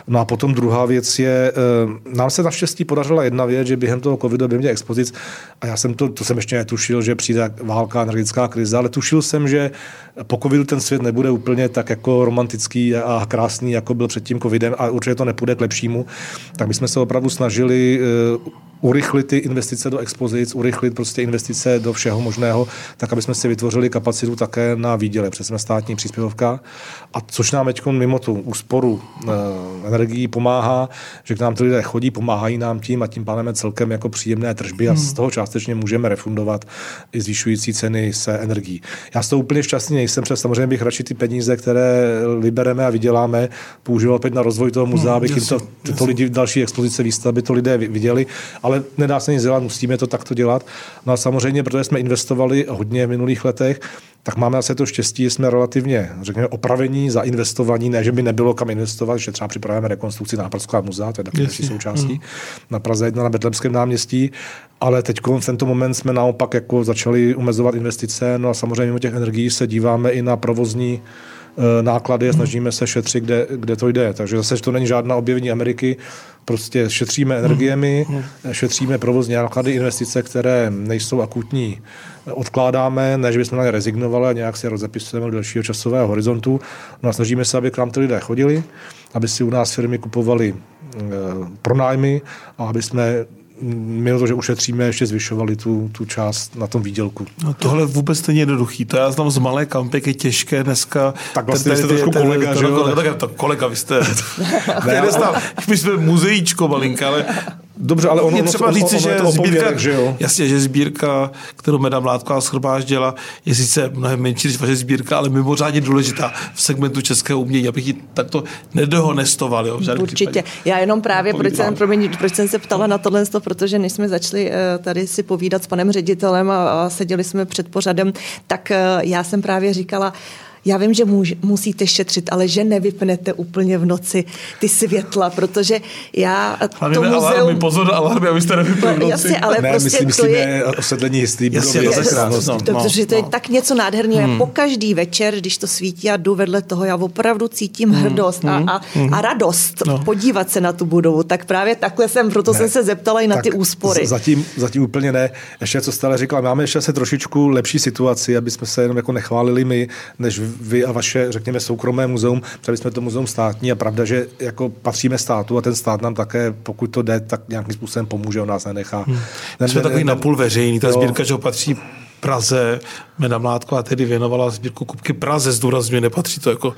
No a potom druhá věc je, eh, nám se naštěstí podařila jedna věc, že během toho covidu, během těch expozic, a já jsem to, to jsem ještě netušil, že přijde válka, energetická krize, ale tušil jsem, že po covidu ten svět nebude úplně tak jako romantický a krásný, jako byl před tím covidem a určitě to nepůjde k lepšímu. Tak my jsme se opravdu snažili eh, urychlit ty investice do expozic, urychlit prostě investice do všeho možného, tak aby jsme si vytvořili kapacitu také na výděle, přes jsme státní příspěvka. A což nám teď mimo tu úsporu e, energií pomáhá, že k nám ty lidé chodí, pomáhají nám tím a tím máme celkem jako příjemné tržby a z hmm. toho částečně můžeme refundovat i zvyšující ceny se energií. Já z toho úplně šťastný nejsem, protože samozřejmě bych radši ty peníze, které vybereme a vyděláme, používal opět na rozvoj toho muzea, hmm, abych jim to, tyto lidi další expozice výstavby to lidé viděli, ale nedá se nic dělat, musíme to takto dělat. No a samozřejmě, protože jsme investovali hodně v minulých letech, tak máme asi to štěstí, jsme relativně, řekněme, opravení, zainvestovaní, ne, že by nebylo kam investovat, že třeba připravujeme rekonstrukci Nápradská muzea, to je taky naší součástí, mm. na Praze 1 na Betlemském náměstí, ale teď v tento moment jsme naopak jako začali umezovat investice, no a samozřejmě mimo těch energií se díváme i na provozní náklady a snažíme se šetřit, kde, kde to jde. Takže zase to není žádná objevení Ameriky, prostě šetříme energiemi, hmm. šetříme provozní náklady, investice, které nejsou akutní, odkládáme, ne, že bychom na ně rezignovali a nějak si rozepisujeme do dalšího časového horizontu. No a snažíme se, aby k nám ty lidé chodili, aby si u nás firmy kupovali eh, pronájmy a aby jsme my to, že ušetříme, ještě zvyšovali tu, tu část na tom výdělku. No, tohle vůbec není jednoduchý. To já znám z malé kampy, je těžké dneska. Tak vlastně ten, jste trošku kolega, že jo? Tak, to kolega, vy jste... ne, my jsme muzeíčko malinka, ale Dobře, ale ono, je třeba ono, říci, ono, že, ono sbírka, že jo? Jasně, že sbírka, kterou Meda Mládková schromáždila, je sice mnohem menší než vaše sbírka, ale mimořádně důležitá v segmentu českého umění, abych ji takto nedohonestoval. Jo, Určitě. Případě. Já jenom právě, proč jsem, promiň, proč jsem se ptala na tohle, protože než jsme začali eh, tady si povídat s panem ředitelem a, a seděli jsme před pořadem, tak eh, já jsem právě říkala, já vím, že můž, musíte šetřit, ale že nevypnete úplně v noci ty světla, protože já Hlavně to muzeum... alarmy, pozor, alarmy, abyste nevypnuli v noci. Jasně, ale ne, prostě myslím, to je... osedlení jistý budovy. Jasně, to, no, no, protože to je no. tak něco nádherného. Hmm. Po každý večer, když to svítí a jdu vedle toho, já opravdu cítím hmm. hrdost hmm. a, a, hmm. a radost no. podívat se na tu budovu. Tak právě takhle jsem, proto ne. jsem se zeptala i na tak ty úspory. Zatím, zatím úplně ne. Ještě co stále říkala, máme ještě se trošičku lepší situaci, aby jsme se jenom jako nechválili my, než vy a vaše, řekněme, soukromé muzeum, protože jsme to muzeum státní a pravda, že jako patříme státu a ten stát nám také, pokud to jde, tak nějakým způsobem pomůže, on nás nenechá. Hmm. Ne, jsme ne, takový ne, napůl veřejný, ta jo. sbírka, že patří Praze, Mena Mládková tedy věnovala sbírku Kupky Praze, zdůrazňuje, nepatří to jako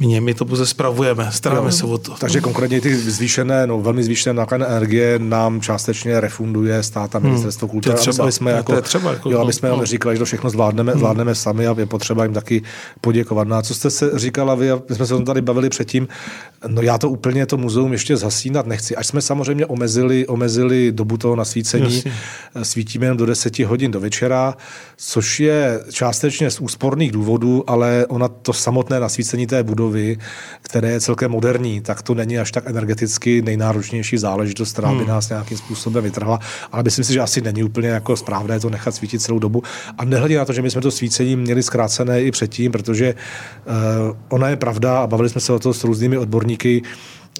mě, my to pouze spravujeme, staráme jo. se o to. Takže konkrétně ty zvýšené, no velmi zvýšené náklady energie nám částečně refunduje stát a hmm. ministerstvo hmm. kultury. Třeba, aby jsme, jako, třeba, jako, jo, aby jsme no. říkali, že to všechno zvládneme, hmm. zvládneme sami a je potřeba jim taky poděkovat. No a co jste se říkala vy, my jsme se o tom tady bavili předtím, no já to úplně to muzeum ještě zhasínat nechci. Až jsme samozřejmě omezili, omezili dobu toho nasvícení, Jasně. svítíme jen do 10 hodin do večera, což je částečně z úsporných důvodů, ale ona to samotné nasvícení té budovy budovy, které je celkem moderní, tak to není až tak energeticky nejnáročnější záležitost, která by hmm. nás nějakým způsobem vytrhla. Ale myslím si, že asi není úplně jako správné to nechat svítit celou dobu. A nehledě na to, že my jsme to svícení měli zkrácené i předtím, protože uh, ona je pravda a bavili jsme se o to s různými odborníky,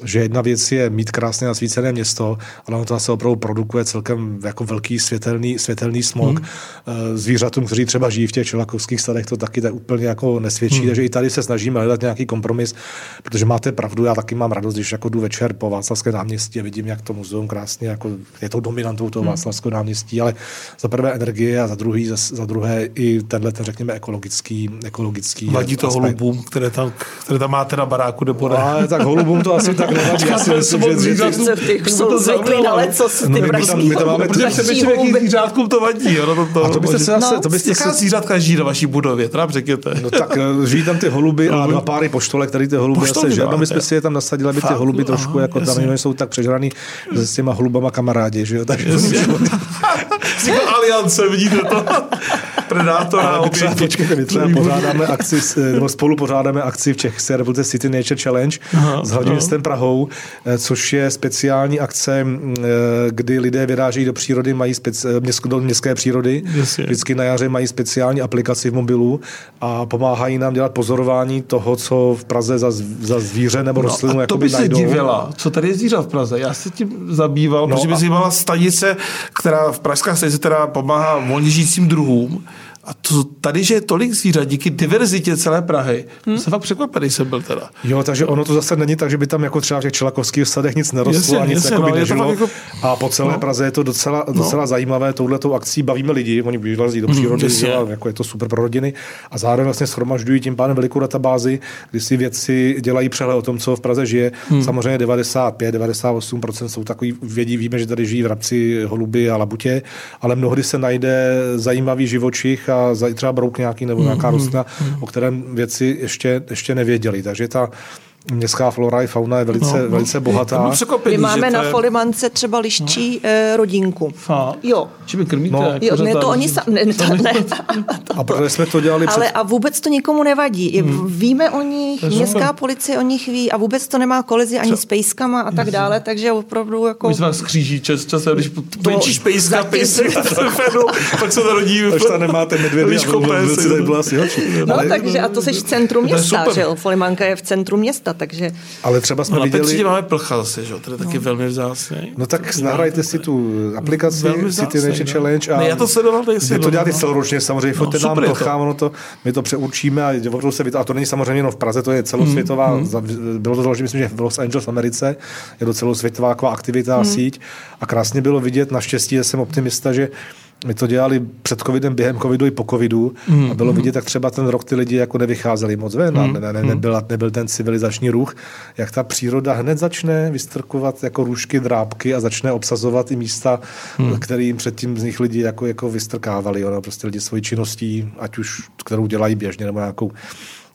že jedna věc je mít krásně nasvícené město, ale ono to zase opravdu produkuje celkem jako velký světelný, světelný smog. Hmm. Eh, zvířatům, kteří třeba žijí v těch čelakovských stadech, to taky tak úplně jako nesvědčí, hmm. takže i tady se snažíme hledat nějaký kompromis, protože máte pravdu, já taky mám radost, když jako jdu večer po Václavské náměstí a vidím, jak to muzeum krásně jako je to dominantou toho hmm. Václavského náměstí, ale za prvé energie a za druhý, za, za druhé i tenhle, ten, řekněme, ekologický, ekologický Vadí to holubům, které tam, které tam máte na baráku, nebo ne? Ale tak holubům to asi tak nevadí. Já si myslím, že jsou zvyklí na lecos, ty pražský. My to máme přemýšlím, jaký zvířátkům to vadí. Jo, no, to, a to byste se zase, no, to byste se zvířatka žijí na vaší budově, teda řekněte. No tak eh, žijí tam ty holuby a dva páry poštole, které ty holuby zase že my jsme si je tam nasadili, aby ty holuby trošku jako tam jsou tak přežraný s těma holubama kamarádi, že jo, takže aliance, vidíte to? Predátora. Počkejte, my třeba pořádáme akci, nebo spolu pořádáme akci v České republice City Nature Challenge Aha, s hlavním městem Prahou, eh, což je speciální akce, mm, eh, kdy lidé vyrážejí do přírody, mají speci- eh, do městské přírody. Jasně. Vždycky na jaře mají speciální aplikaci v mobilu a pomáhají nám dělat pozorování toho, co v Praze za, za zvíře nebo rostlinu No to by se najdou. divila, co tady je zvířat v Praze. Já se tím zabýval, no No protože by a- zajímala stanice, která v Pražská stanice, která pomáhá volně žijícím druhům. A to, tady, že je tolik zvířat díky diverzitě celé Prahy, hmm. to jsem fakt překvapený jsem byl teda. Jo, takže ono to zase není tak, že by tam jako třeba v těch čelakovských sadech nic nerostlo Jasně, a nic jasně, jako by no, nežilo. jako- A po celé no. Praze je to docela, docela zajímavé. Touhletou akcí bavíme lidi, oni vylezí do přírody, Mhm, jasně. že, a jako je to super pro rodiny. A zároveň vlastně schromažďují tím pádem velikou databázi, kdy si vědci dělají přehled o tom, co v Praze žije. Mhm. Samozřejmě 95-98% jsou takový, vědí, víme, že tady žijí vrabci, holuby a labutě, ale mnohdy se najde zajímavý živočich a třeba brouk nějaký nebo Mhm, nějaká rostlina, o kterém vědci ještě, ještě nevěděli. Takže ta městská flora i fauna je velice, No, no. velice bohatá. My máme na je- Folimance třeba liščí eh, rodinku. Fakt? Jo. Čím je krmíte? No. Jo, ne, to oni sami, ne, to, ne, A protože jsme to dělali před... ale a vůbec to nikomu nevadí. Hmm. Víme o nich, je městská super. policie o nich ví a vůbec to nemá kolizi ani s pejskama a tak dále, takže opravdu jako... My se vás skříží čas, časem, když venčíš pejska, pejsek pak se narodí. Až tam nemáte medvědy a vůbec tady byla asi. No, takže a to jsi v centru je města, že jo? Folimanka je v centru města, takže... ale třeba jsme No, viděli... Máme plcha zase, že jo, to je taky velmi vzácný. No tak nahrajte si tu aplikaci Velmi City vzácný, Nature no. Challenge. A Ne, já to sledoval, nejsi, Vy to no, děláte no. celoročně samozřejmě, no, nám super je to. ono to, my to přeurčíme a opravdu se a to není samozřejmě jenom v Praze, to je celosvětová, Mm, za- bylo to založeno, myslím, že v Los Angeles v Americe, je to celosvětová aktivita a síť a krásně bylo vidět, naštěstí že jsem optimista, že my to dělali před covidem, během covidu i po covidu. A bylo vidět, jak třeba ten rok ty lidi jako nevycházeli moc ven a ne, ne, ne, nebyl, nebyl ten civilizační ruch, jak ta příroda hned začne vystrkovat jako růžky, drápky a začne obsazovat i místa, které jim předtím z nich lidi jako, jako vystrkávali. Ono prostě lidi svojí činností, ať už kterou dělají běžně nebo nějakou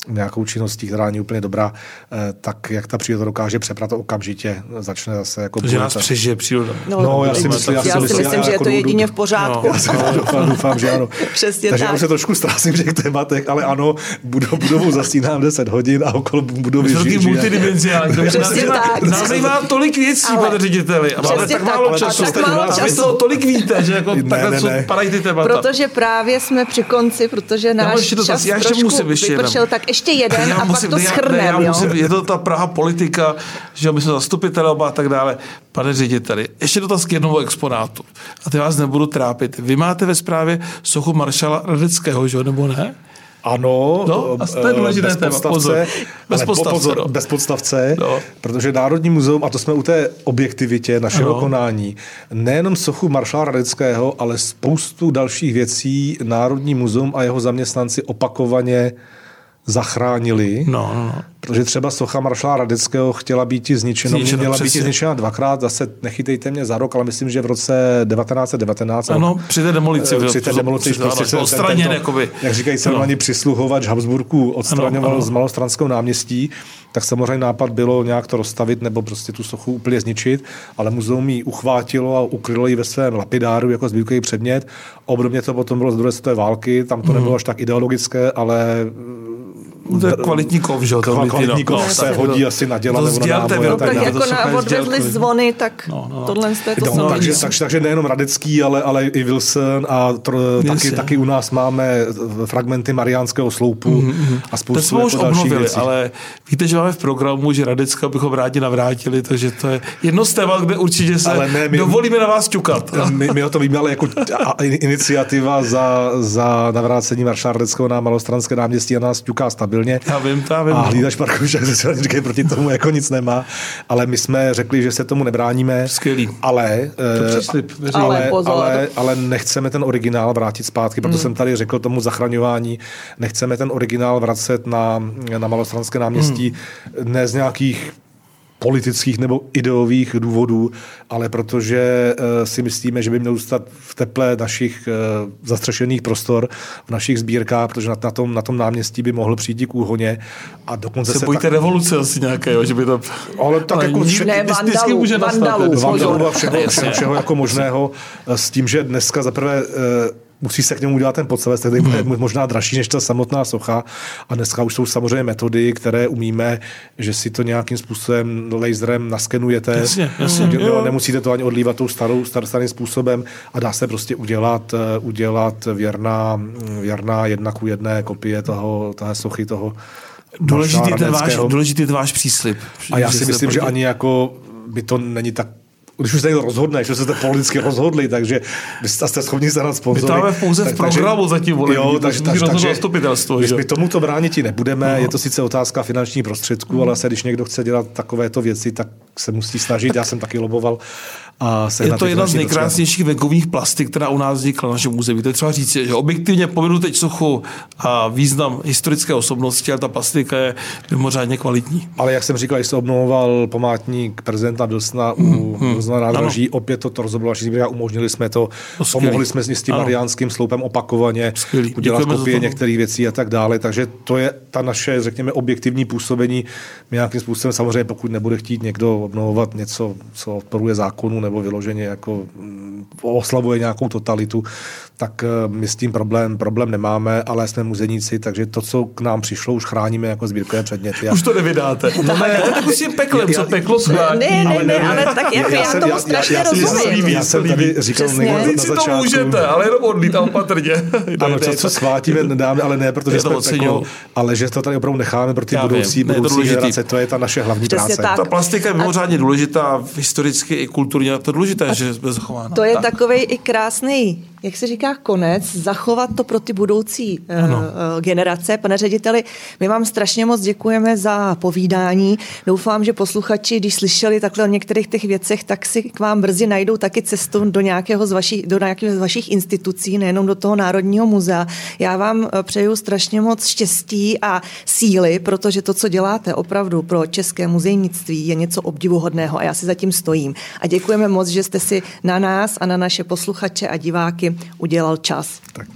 nějakou činností, která není úplně dobrá, eh, tak jak ta příroda dokáže přeprat okamžitě, začne zase jako... Takže nás přežije příroda. No, já si myslím, já si myslím, já že je jako to jdu- jedině v pořádku. No. Já si doufám, doufám, že ano. Přesně Takže tak. já už se trošku ztrácím v těch tématech, ale ano, budov, budovu zasínám 10 hodin a okolo budovy žijí. taky multidimenziální. takže nás zajímá- tolik věcí, pane řediteli. A máme tak málo ale času. tak málo času. tolik víte, že jako takhle padají ty témata. Protože právě jsme při konci, protože náš čas Já ještě trošku vypršel, tak ještě jeden Já a musím- pak to ne, já- ne, schrneme, já jo? musím- Je to ta Praha politika, že my jsme zastupitelé oba a tak dále. Pane řediteli, ještě dotaz k jednomu exponátu. A ty vás nebudu trápit. Vy máte ve zprávě sochu maršala Radeckého, že jo, nebo ne? Ano, No, a to je eh, důležité bez téma, podstavce, pozor. Bez podstavce, pozor, no. bez podstavce, No. protože Národní muzeum, a to jsme u té objektivitě našeho Ano. konání, nejenom sochu maršala Radeckého, ale spoustu dalších věcí Národní muzeum a jeho zaměstnanci opakovaně zachránili. No, no, no. Protože třeba socha maršala Radeckého chtěla být zničena, Zničena, měla být přesně. zničena dvakrát, zase nechytejte mě za rok, ale myslím, že v roce 1919. Ano, při té demolici. Eh, při té demolici při- prostě se- odstraněn, tento, jakoby. jak říkají celý přisluhovač Habsburků odstraňoval Ano, ano. z malostranského náměstí, tak samozřejmě nápad bylo nějak to rozstavit nebo prostě tu sochu úplně zničit, ale muzeum ji uchvátilo a ukrylo ji ve svém lapidáru jako zbývkový předmět. Obdobně to potom bylo z druhé světové války, tam to Mhm. nebylo až tak ideologické, ale To je kvalitní kov, že jo? to Kva- litý, kvalitní no. kov No, se hodí to- asi na děla to nebo na sdělte náboj vy, a tak jako na, sdělte. zvony, tak No, no, no. tohle je to No, takže, takže, takže nejenom Radecký, ale, ale i Wilson a tr, taky, taky u nás máme fragmenty Mariánského sloupu mm-hmm. a To spoustu jsme už jako dalších obnovili, věcí. ale víte, že máme v programu, že Radecka bychom rádi navrátili, takže to je jedno z témat, kde určitě se Ale ne, my- dovolíme na vás ťukat. My, my o to víme, ale jako iniciativa za, za navrácení maršála Radeckého na malostranské náměstí a nás ťuká stabilně. Já vím, to já vím. A hlídač parku však se říkají proti tomu jako nic nemá. Ale my jsme řekli, že se tomu nebráníme. Skvělý. Ale, To eh, věřím. Ale ale, pozor. ale, ale nechceme ten originál vrátit zpátky, proto jsem tady řekl tomu zachraňování, nechceme ten originál vracet na, na malostranské náměstí, ne z nějakých politických nebo ideových důvodů, ale protože uh, si myslíme, že by měl zůstat v teple našich uh, zastřešených prostor, v našich sbírkách, protože na, tom, na tom náměstí by mohl přijít k úhoně a dokonce se se, bojíte revoluce asi nějaké, jo, že by to... Ale tak jako nikdy- vše- Ne, vždycky vandalů, může nastat? Pozor. vandalů a všeho, všeho, všeho jako možného, s tím, že dneska zaprvé eh, musí se k němu udělat ten podstavec, který bude Hmm. možná dražší než ta samotná socha. A dneska už jsou samozřejmě metody, které umíme, že si to nějakým způsobem laserem naskenujete. Jasně, jasně. Jo, Jo. nemusíte to ani odlívat tou starou, star, starým způsobem a dá se prostě udělat, eh, udělat věrná, věrná jedna ku jedné kopie toho, té sochy toho Důležitý ten, váš, důležitý ten váš příslip. A já si myslím, že proti- ani jako by to není tak když už se rozhodne, že jste politicky rozhodli, takže jste schopni sehnat sponzory. My to pouze v programu zatím volební, Jo, to takže, musí takže, takže zastupitelstvo, my, že? my tomuto bránit nebudeme, je to sice otázka finančních prostředků, ale se, když někdo chce dělat takovéto věci, tak se musí snažit. Já jsem taky loboval. A Je to jedna z nejkrásnějších venkovních plastik, která u nás vznikla na našem území. To je třeba říct, že objektivně pominu teď sochu a význam historické osobnosti, ale ta plastika je mimořádně kvalitní. Ale jak jsem říkal, když se obnovoval památník prezidenta Wilsona u Wilsona nádraží, opět to rozobrala a umožnili jsme to, To pomohli jsme s tím Ano. mariánským sloupem opakovaně, Skvělý. udělat kopie to. některých věcí a tak dále. Takže to je ta naše, řekněme, objektivní působení. My nějakým způsobem samozřejmě, pokud nebude chtít někdo obnovovat něco, co odporuje zákonu nebo vyloženě jako mm, oslavuje nějakou totalitu, tak eh, my s tím problém, problém nemáme, ale jsme muzeníci, takže to, co k nám přišlo, už chráníme jako sbírkové předměty. Už to nevydáte. No ne, to je tak s tím peklem, co peklo Ne, ne, ne, ne, ale tak jako já, jsem- tomu strašně rozumím. líbí, Já jsem tady říkal na, si to začátku. můžete, ale jenom odlít a opatrně. Ano, to, co svátíme, nedáme, ale ne, protože jsme oceňuju. peklo, ale že to tady opravdu necháme pro ty budoucí, je budoucí generace, to je ta naše hlavní práce. Ta plastika je mimořádně důležitá, historicky i kulturně, a to je důležité, že je zachována. To je Tak. takový i krásný, jak se říká, konec, zachovat to pro ty budoucí uh, generace. Pane řediteli, my vám strašně moc děkujeme za povídání. Doufám, že posluchači, když slyšeli takhle o některých těch věcech, tak si k vám brzy najdou taky cestu do nějakého z vašich, do nějakého z vašich institucí, nejenom do toho Národního muzea. Já vám eh, přeju strašně moc štěstí a síly, protože to, co děláte opravdu pro české muzejnictví, je něco obdivuhodného a já si zatím stojím. A děkujeme moc, že jste si na nás a na naše posluchače a diváky udělal čas.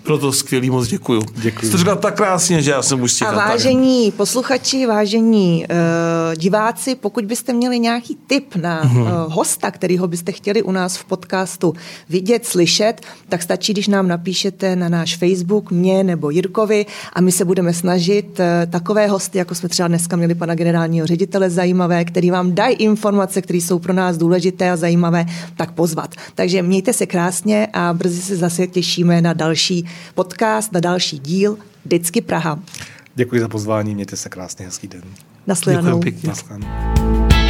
Bylo to skvělý, moc děkuju. Děkuju. Jste to říkal tak krásně, že já jsem už A vážení posluchači, vážení uh, diváci, pokud byste měli nějaký tip na uh, hosta, kterýho byste chtěli u nás v podcastu vidět, slyšet, tak stačí, když nám napíšete na náš Facebook, mě nebo Jirkovi a my se budeme snažit uh, takové hosty, jako jsme třeba dneska měli pana generálního ředitele zajímavé, který vám dají informace, které jsou pro nás důležité a zajímavé, tak pozvat. Takže mějte se krásně a brzy se zase těšíme na další podcast, na další díl Vždycky Praha. Děkuji za pozvání, mějte se krásně, hezký den. Nasledanou. Děkuji pěkně. Naschledanou.